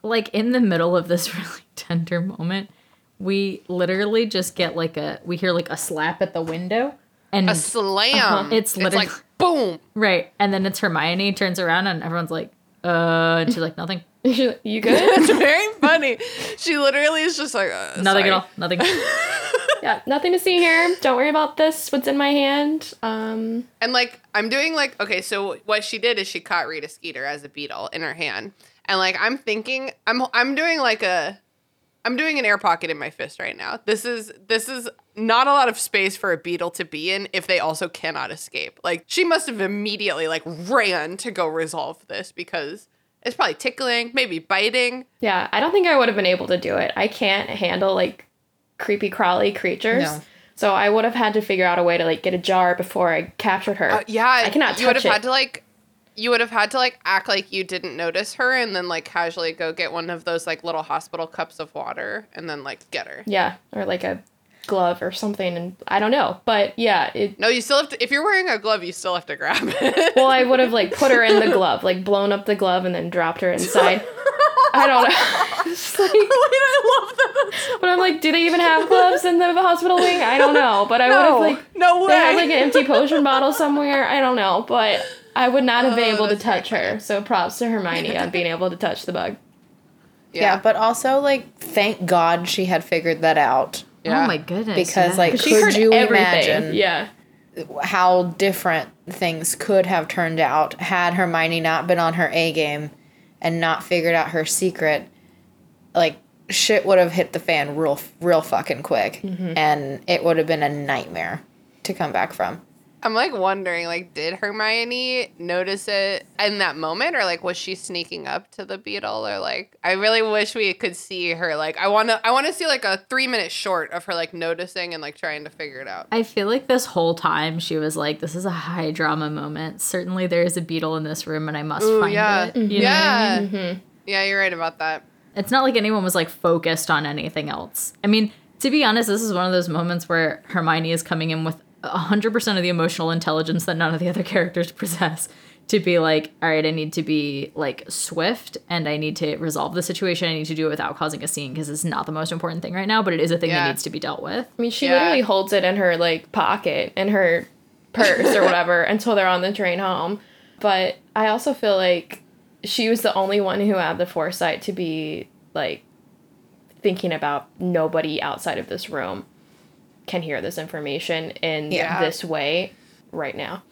like in the middle of this really tender moment, we literally just get like a we hear like a slap at the window, and A slam. It's It's literally- like boom. right, and then it's Hermione turns around and everyone's like, "Uh," and she's like, "Nothing, you good? It's very funny. She literally is just like uh, nothing sorry. at all, nothing." yeah, nothing to see here. Don't worry about this. What's in my hand? Um, And like I'm doing like okay, so what she did is she caught Rita Skeeter as a beetle in her hand. And like I'm thinking I'm I'm doing like a I'm doing an air pocket in my fist right now. This is this is not a lot of space for a beetle to be in if they also cannot escape. Like she must have immediately like ran to go resolve this because it's probably tickling, maybe biting. yeah, I don't think I would have been able to do it. I can't handle like creepy crawly creatures. No. So I would have had to figure out a way to like get a jar before I captured her. Uh, yeah, I cannot You would have it. had to like, you would have had to like act like you didn't notice her, and then like casually go get one of those like little hospital cups of water, and then like get her. yeah, or like a glove or something, and I don't know, but yeah, it. No, you still have to. If you're wearing a glove, you still have to grab it. Well, I would have like put her in the glove, like blown up the glove, and then dropped her inside. I don't know. It's like, I love that. but I'm like, do they even have gloves in the hospital wing? I don't know, but I would have like no way. they have like an empty potion bottle somewhere. I don't know, but I would not have been Oh, able to touch her. So props to Hermione on being able to touch the bug. Yeah. but also like thank God she had figured that out Oh yeah. Oh my goodness. because yeah. like 'Cause could she heard you everything. imagine Yeah. how different things could have turned out had Hermione not been on her A game and not figured out her secret. Like shit would have hit the fan real real fucking quick mm-hmm. and it would have been a nightmare to come back from. I'm like wondering, like, did Hermione notice it in that moment, or like was she sneaking up to the beetle, or like I really wish we could see her. Like, I wanna, I wanna see like a three minute short of her like noticing and like trying to figure it out. I feel like this whole time she was like, "This is a high drama moment. Certainly, there is a beetle in this room, and I must Ooh, find yeah, it." You know? yeah, mm-hmm. yeah. You're right about that. It's not like anyone was like focused on anything else. I mean, to be honest, this is one of those moments where Hermione is coming in with 100% of the emotional intelligence that none of the other characters possess to be like, all right, I need to be like swift and I need to resolve the situation. I need to do it without causing a scene because it's not the most important thing right now, but it is a thing Yeah. that needs to be dealt with. I mean, she Yeah. literally holds it in her like pocket, in her purse or whatever, until they're on the train home. But I also feel like she was the only one who had the foresight to be like thinking about nobody outside of this room can hear this information in Yeah. this way right now.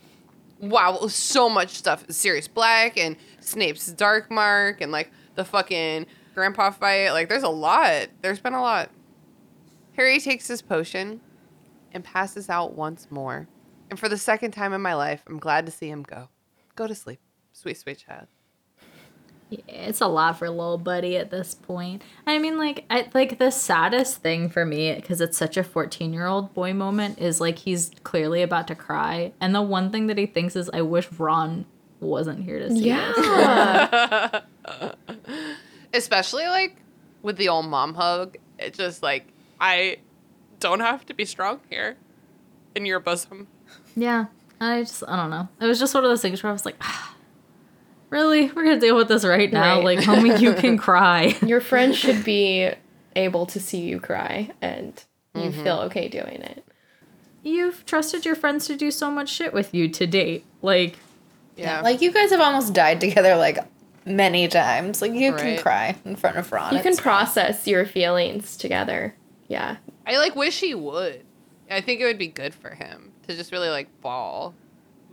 Wow, so much stuff. Sirius Black and Snape's Dark Mark and like the fucking grandpa fight. Like, there's a lot. There's been a lot. Harry takes his potion and passes out once more. And for the second time in my life, I'm glad to see him go. Go to sleep. Sweet, sweet child. It's a lot for little buddy at this point. I mean, like, I, like the saddest thing for me, because it's such a fourteen-year-old boy moment, is like he's clearly about to cry, and the one thing that he thinks is, "I wish Ron wasn't here to see this." Yeah. Especially like with the old mom hug. It's just like, I don't have to be strong here in your bosom. Yeah, I just, I don't know. It was just one of those things where I was like, ah, "Really, we're gonna deal with this right now? Right. Like, homie, you can cry." Your friend should be able to see you cry and you mm-hmm. feel okay doing it. You've trusted your friends to do so much shit with you to date. Like, Yeah. Like you guys have almost died together like many times. Like you can cry in front of Ron. You can It's- process your feelings together. Yeah. I like wish he would. I think it would be good for him to just really like ball.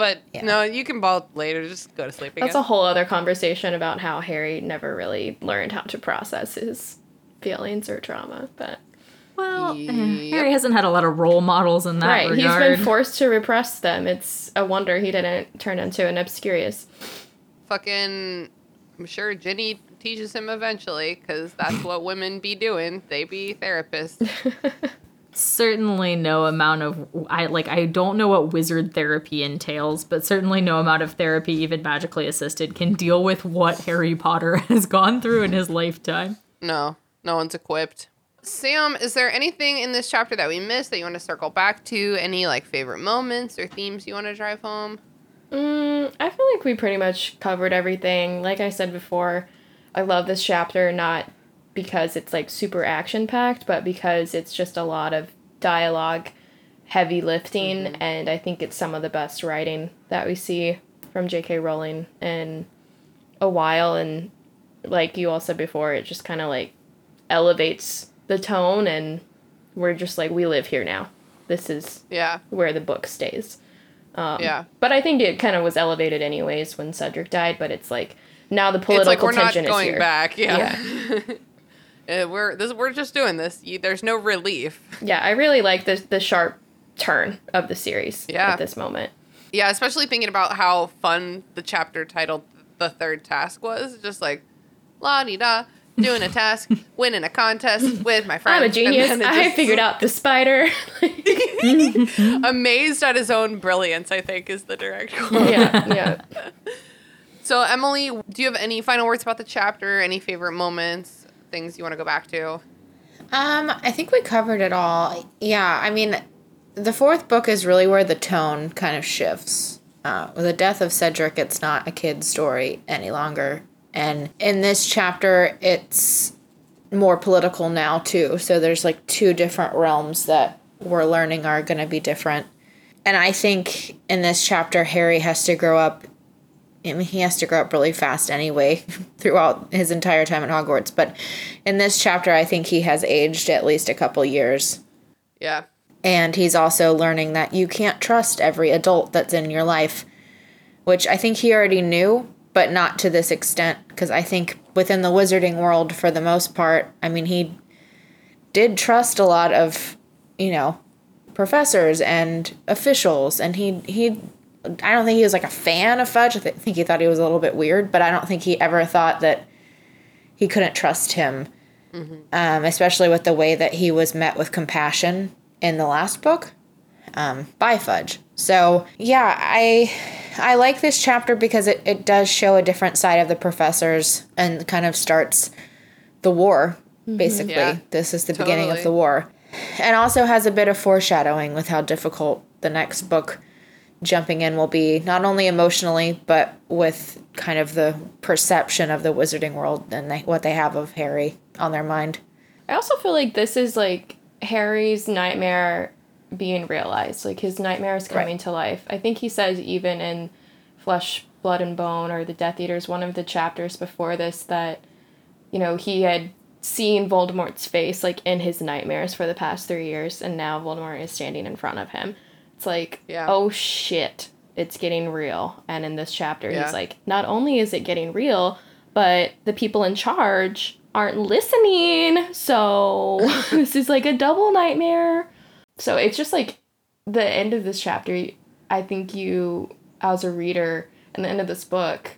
But Yeah. no, you can ball later. Just go to sleep again. That's a whole other conversation about how Harry never really learned how to process his feelings or trauma. But well, eh, Yep. Harry hasn't had a lot of role models in that right, regard. he's been forced to repress them. It's a wonder he didn't turn into an obscurious. Fucking, I'm sure Ginny teaches him eventually because that's what women be doing. They be therapists. certainly no amount of I like I don't know what wizard therapy entails, but certainly no amount of therapy, even magically assisted, can deal with what Harry Potter has gone through in his lifetime. No, no one's equipped. Sam, is there anything in this chapter that we missed that you want to circle back to? Any like favorite moments or themes you want to drive home? Mm, I feel like we pretty much covered everything. Like I said before, I love this chapter not because it's like super action packed, but because it's just a lot of dialogue, heavy lifting, mm-hmm. and I think it's some of the best writing that we see from J.K. Rowling in a while. And like you all said before, it just kind of like elevates the tone, and we're just like, we live here now. This is Yeah, where the book stays. Um, yeah. But I think it kind of was elevated anyways when Cedric died. But it's like now the It's political like we're not tension is going here. back. Yeah, Yeah. Uh, we're this. We're just doing this. You, there's no relief. yeah, I really like the the sharp turn of the series Yeah. at this moment. Yeah, especially thinking about how fun the chapter titled "The Third Task" was. Just like la di da, doing a task, winning a contest with my friends. I'm a genius. I just- figured out the spider. Amazed at his own brilliance, I think, is the direct quote. yeah, yeah. So, Emily, do you have any final words about the chapter? Any favorite moments? Things you want to go back to? Um, I think we covered it all. Yeah, I mean, the fourth book is really where the tone kind of shifts. Uh, with the death of Cedric, it's not a kid's story any longer. And in this chapter, it's more political now, too. So there's like two different realms that we're learning are going to be different. And I think in this chapter, Harry has to grow up I mean, he has to grow up really fast anyway throughout his entire time at Hogwarts. But in this chapter, I think he has aged at least a couple years. Yeah. And he's also learning that you can't trust every adult that's in your life, which I think he already knew, but not to this extent. Because I think within the wizarding world, for the most part, I mean, he did trust a lot of, you know, professors and officials. And he, he, I don't think he was like a fan of Fudge. I th- think he thought he was a little bit weird, but I don't think he ever thought that he couldn't trust him, um, especially with the way that he was met with compassion in the last book um, by Fudge. So yeah, I I like this chapter because it, it does show a different side of the professors and kind of starts the war. Basically, Yeah. this is the beginning of the war, and also has a bit of foreshadowing with how difficult the next book jumping in will be, not only emotionally but with kind of the perception of the wizarding world and they, what they have of Harry on their mind. I also feel like this is like Harry's nightmare being realized. Like his nightmare is coming Right. to life. I think he says even in Flesh, Blood, and Bone or the Death Eaters, one of the chapters before this, that, you know, he had seen Voldemort's face like in his nightmares for the past three years, and now Voldemort is standing in front of him. It's like, Yeah. oh shit, it's getting real. And in this chapter, Yeah. he's like, not only is it getting real, but the people in charge aren't listening. So this is like a double nightmare. So it's just like the end of this chapter. I think you, as a reader, and the end of this book,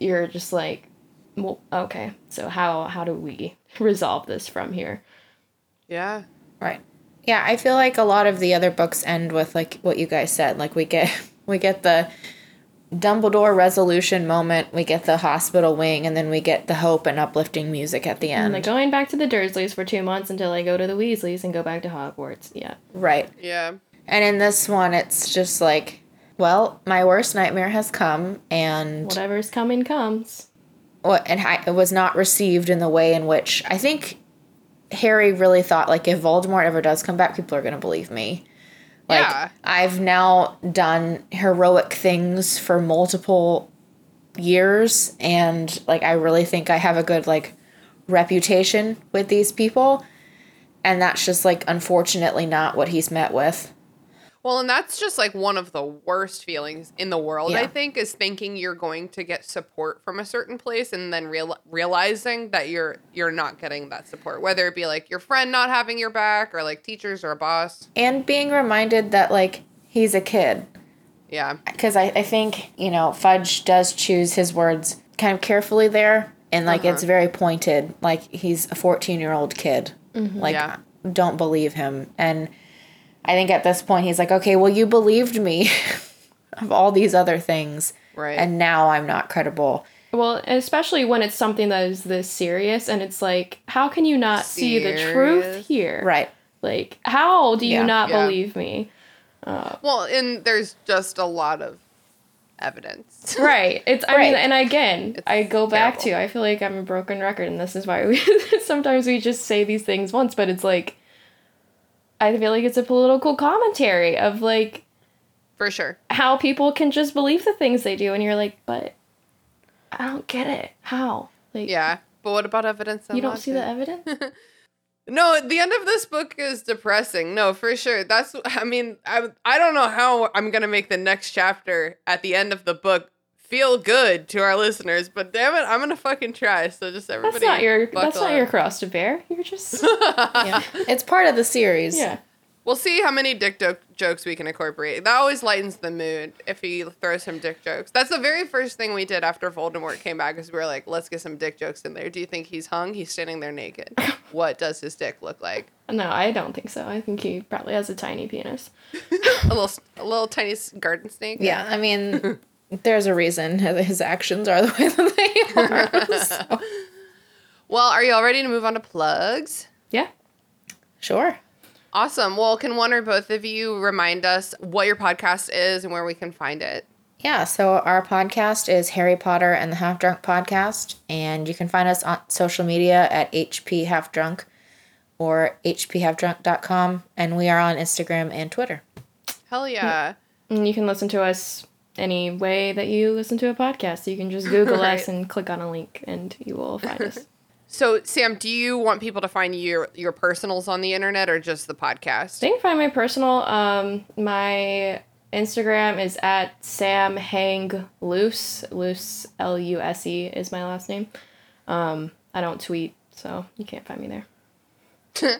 you're just like, well, okay. So how how do we resolve this from here? Yeah. Right. Yeah, I feel like a lot of the other books end with like what you guys said. Like we get we get the Dumbledore resolution moment, we get the hospital wing, and then we get the hope and uplifting music at the I'm end. like going back to the Dursleys for two months until I go to the Weasleys and go back to Hogwarts. Yeah. right. Yeah. And in this one, it's just like, well, my worst nightmare has come, and Whatever's coming comes. what and I, it was not received in the way in which I think Harry really thought like if Voldemort ever does come back, people are gonna believe me. Like Yeah. I've now done heroic things for multiple years, and like I really think I have a good like reputation with these people, and that's just like unfortunately not what he's met with. Well, and that's just like one of the worst feelings in the world, I think, is thinking you're going to get support from a certain place and then real- realizing that you're you're not getting that support, whether it be like your friend not having your back or like teachers or a boss. And being reminded that like he's a kid. Yeah. because I, I think you know fudge does choose his words kind of carefully there and like it's uh-huh. very pointed like he's a 14 year old kid mm-hmm. like Yeah. don't believe him and i think at this point he's like okay well you believed me of all these other things Right. and now i'm not credible Well, especially when it's something that is this serious and it's like, how can you not see the truth here? right Like, how do you Yeah. not Yeah. believe me? Uh, well, and there's just a lot of evidence. Right. It's I mean and again, I go back terrible. to I feel like I'm a broken record and this is why we sometimes we just say these things once, but it's like I feel like it's a political commentary of like For sure. how people can just believe the things they do and you're like, but I don't get it. How? Like Yeah. But what about evidence? you don't see the evidence? No, the end of this book is depressing. No, for sure. That's I mean, I I don't know how I'm going to make the next chapter at the end of the book feel good to our listeners, but damn it, I'm going to fucking try. So just everybody That's not your that's buckle not your cross to bear. You're just yeah it's part of the series yeah. We'll see how many dick do- jokes we can incorporate. That always lightens the mood if he throws some dick jokes. That's the very first thing we did after Voldemort came back is we were like, let's get some dick jokes in there. Do you think he's hung? He's standing there naked. what does his dick look like? No, I don't think so. I think he probably has a tiny penis. A little, a little tiny garden snake. yeah i mean there's a reason his actions are the way that they are so. Well, are you all ready to move on to plugs? Yeah. sure Awesome. Well, can one or both of you remind us what your podcast is and where we can find it? Yeah, so our podcast is Harry Potter and the Half Drunk Podcast, and you can find us on social media at HP Half Drunk or hphalfdrunk.com, and we are on Instagram and Twitter. Hell yeah. Mm-hmm. And you can listen to us any way that you listen to a podcast. You can just Google Right. us and click on a link, and you will find us. So, Sam, do you want people to find your your personals on the internet or just the podcast? They can find my personal. Um, my Instagram is at Sam Hang Luse. Luse L U S E is my last name. Um, I don't tweet, so you can't find me there.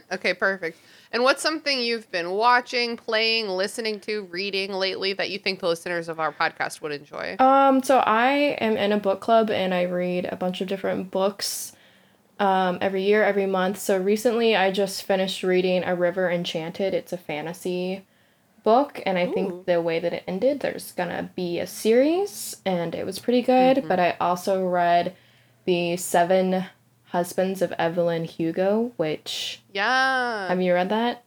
okay, perfect. And what's something you've been watching, playing, listening to, reading lately that you think the listeners of our podcast would enjoy? Um, so I am in a book club and I read a bunch of different books um, every year, every month. So recently I just finished reading A River Enchanted. It's a fantasy book, and I think the way that it ended, there's gonna be a series, and it was pretty good. But I also read The Seven Husbands of Evelyn Hugo, which yeah. have you read that?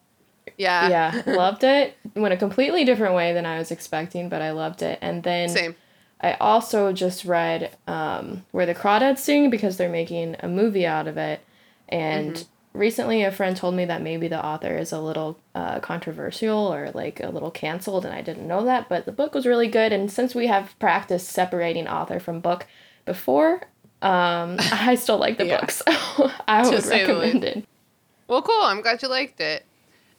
yeah. yeah, loved it. Went a completely different way than I was expecting, but I loved it. And then Same. I also just read um, Where the Crawdads Sing because they're making a movie out of it. And recently, a friend told me that maybe the author is a little uh, controversial or like a little canceled, and I didn't know that. But the book was really good. And since we have practiced separating author from book before, um, I still like the Yeah. book. So I To would recommend it. Well, cool. I'm glad you liked it.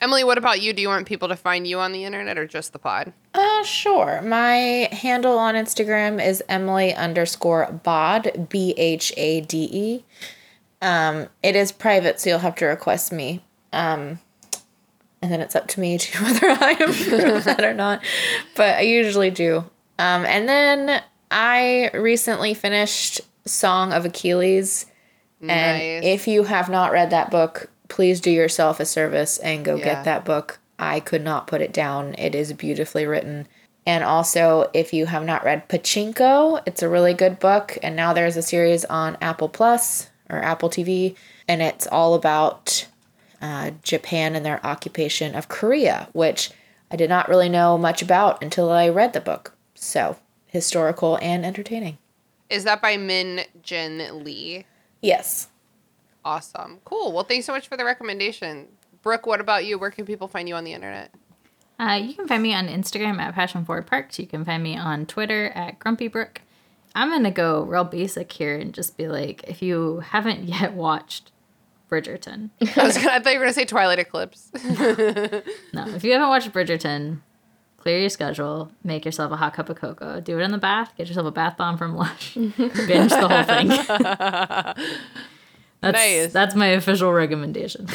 Emily, what about you? Do you want people to find you on the internet or just the pod? Uh, sure. My handle on Instagram is Emily underscore Bod, B H A D E. Um, it is private, so you'll have to request me. Um, and then it's up to me to whether I approve that or not. But I usually do. Um, and then I recently finished Song of Achilles. And if you have not read that book, please do yourself a service and go Yeah. get that book. I could not put it down. It is beautifully written. And also, if you have not read Pachinko, it's a really good book. And now there's a series on Apple Plus or Apple TV, and it's all about uh, Japan and their occupation of Korea, which I did not really know much about until I read the book. So, historical and entertaining. Is that by Min Jin Lee? Yes. Awesome. Cool. Well, thanks so much for the recommendation. Brooke, what about you? Where can people find you on the internet? Uh, you can find me on Instagram at Passion Forward Parks. You can find me on Twitter at Grumpy Brook. I'm gonna go real basic here and just be like, if you haven't yet watched Bridgerton, I was gonna, I thought you were gonna say Twilight Eclipse. no, if you haven't watched Bridgerton, clear your schedule, make yourself a hot cup of cocoa, do it in the bath, get yourself a bath bomb from Lush, binge the whole thing. that's Nice. that's my official recommendation.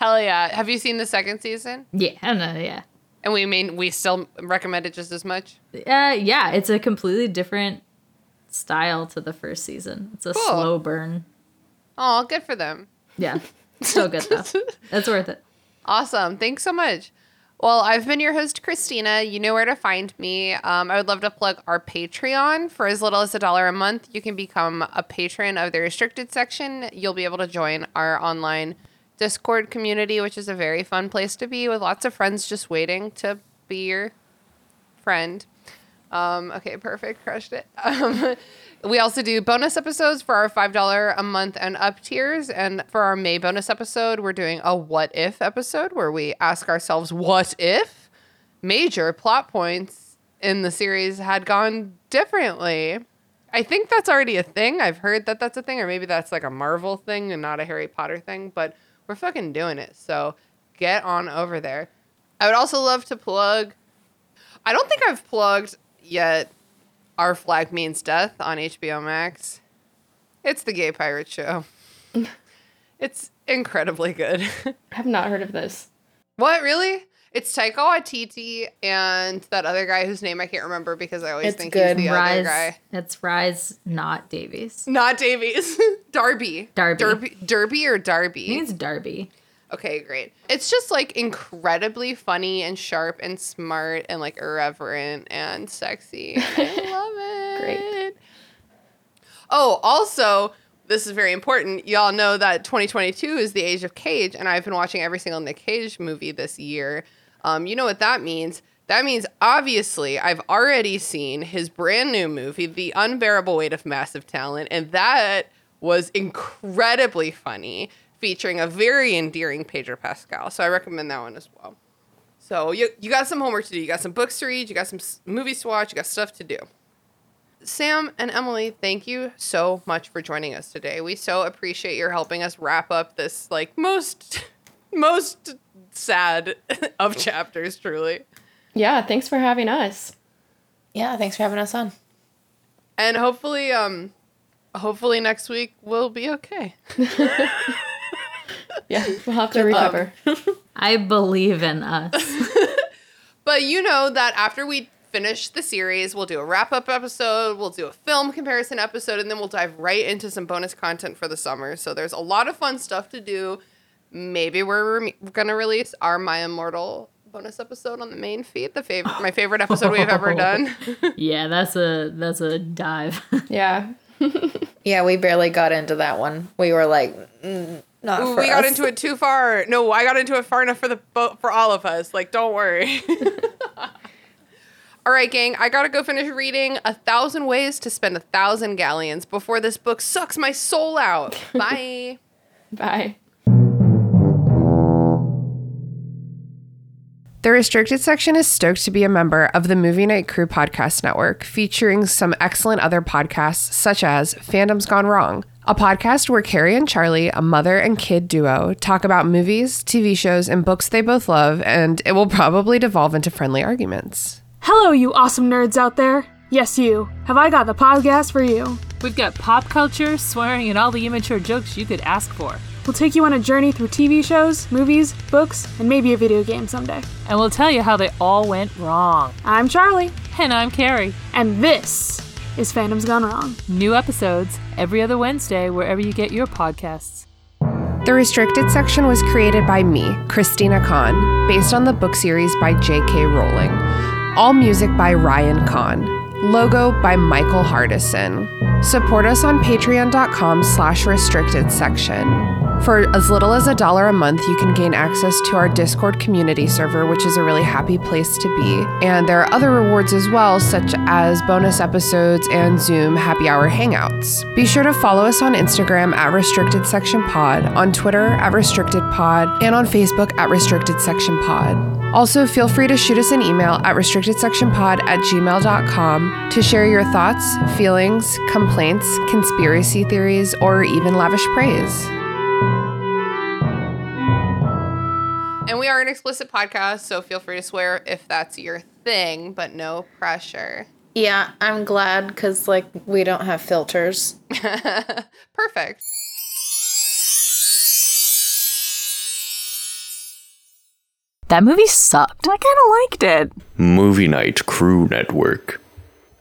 Hell yeah! Have you seen the second season? Yeah, I know, yeah. And we mean we still recommend it just as much. Uh, yeah, it's a completely different style to the first season. It's a Cool. slow burn. Oh, good for them. Yeah, still good though. It's worth it. Awesome. Thanks so much. Well, I've been your host, Christina. You know where to find me. Um, I would love to plug our Patreon. For as little as a dollar a month, you can become a patron of the restricted section. You'll be able to join our online Discord community, which is a very fun place to be with lots of friends just waiting to be your friend. Um, okay, perfect. Crushed it. Um, we also do bonus episodes for our $5 a month and up tiers. And for our May bonus episode, we're doing a what if episode where we ask ourselves, what if major plot points in the series had gone differently? I think that's already a thing. I've heard that that's a thing, or maybe that's like a Marvel thing and not a Harry Potter thing, but we're fucking doing it. So get on over there. I would also love to plug I don't think I've plugged yet Our Flag Means Death on HBO Max. It's the gay pirate show. it's incredibly good. I have not heard of this. what, really? It's Taika Waititi and that other guy whose name I can't remember because I always It's think good. he's the other guy. It's Rhys, not Davies. Not Davies. Darby. Darby. Derby. Derby or I Darby? think it's Darby. Okay, great. It's just like incredibly funny and sharp and smart and like irreverent and sexy. I love it. Great. Oh, also, this is very important. Y'all know that 2022 is the age of Cage, and I've been watching every single Nick Cage movie this year. Um, you know what that means? That means obviously I've already seen his brand new movie, The Unbearable Weight of Massive Talent, and that was incredibly funny, featuring a very endearing Pedro Pascal. So I recommend that one as well. So you you got some homework to do. You got some books to read. You got some movies to watch. You got stuff to do. Sam and Emily, thank you so much for joining us today. We so appreciate your helping us wrap up this like most most sad of chapters. Truly. Yeah, thanks for having us. Yeah, thanks for having us on. and hopefully um hopefully next week we'll be okay Yeah, we'll have to recover. I believe in us. but you know that after we finish the series we'll do a wrap-up episode we'll do a film comparison episode and then we'll dive right into some bonus content for the summer so there's a lot of fun stuff to do maybe we're rem- gonna release our my immortal bonus episode on the main feed the favorite my favorite episode we've ever done yeah, that's a that's a dive. yeah. Yeah, we barely got into that one. We were like, mm, not Ooh, for we got into it too far. No, I got into it far enough for the boat for all of us. Like, don't worry. all right, gang. I gotta go finish reading A Thousand Ways to Spend a Thousand Galleons before this book sucks my soul out. Bye. Bye. The restricted section is stoked to be a member of the Movie Night Crew podcast network, featuring some excellent other podcasts such as Fandom's Gone Wrong, a podcast where Carrie and Charlie, a mother and kid duo, talk about movies, TV shows, and books they both love, and it will probably devolve into friendly arguments. Hello, you awesome nerds out there. Yes, you. Have I got the podcast for you? We've got pop culture, swearing, and all the immature jokes you could ask for. We'll take you on a journey through TV shows, movies, books, and maybe a video game someday. And we'll tell you how they all went wrong. I'm Charlie, And I'm Carrie. and this is Fandom's Gone Wrong. New episodes every other Wednesday, wherever you get your podcasts. The restricted section was created by me, Christina Kahn, based on the book series by J.K. Rowling. All music by Ryan Kahn. Logo by Michael Hardison. Support us on patreon.com slash restricted section. For as little as a dollar a month, you can gain access to our Discord community server, which is a really happy place to be. And there are other rewards as well, such as bonus episodes and Zoom happy hour hangouts. Be sure to follow us on Instagram at Restricted Section Pod, on Twitter at Restricted Pod, and on Facebook at Restricted Section Pod. Also, feel free to shoot us an email at restrictedsectionpod at gmail.com to share your thoughts, feelings, complaints, conspiracy theories, or even lavish praise. And we are an explicit podcast, so feel free to swear if that's your thing, but no pressure. Yeah, I'm glad because like we don't have filters. Perfect. That movie sucked. I kind of liked it. Movie Night Crew Network.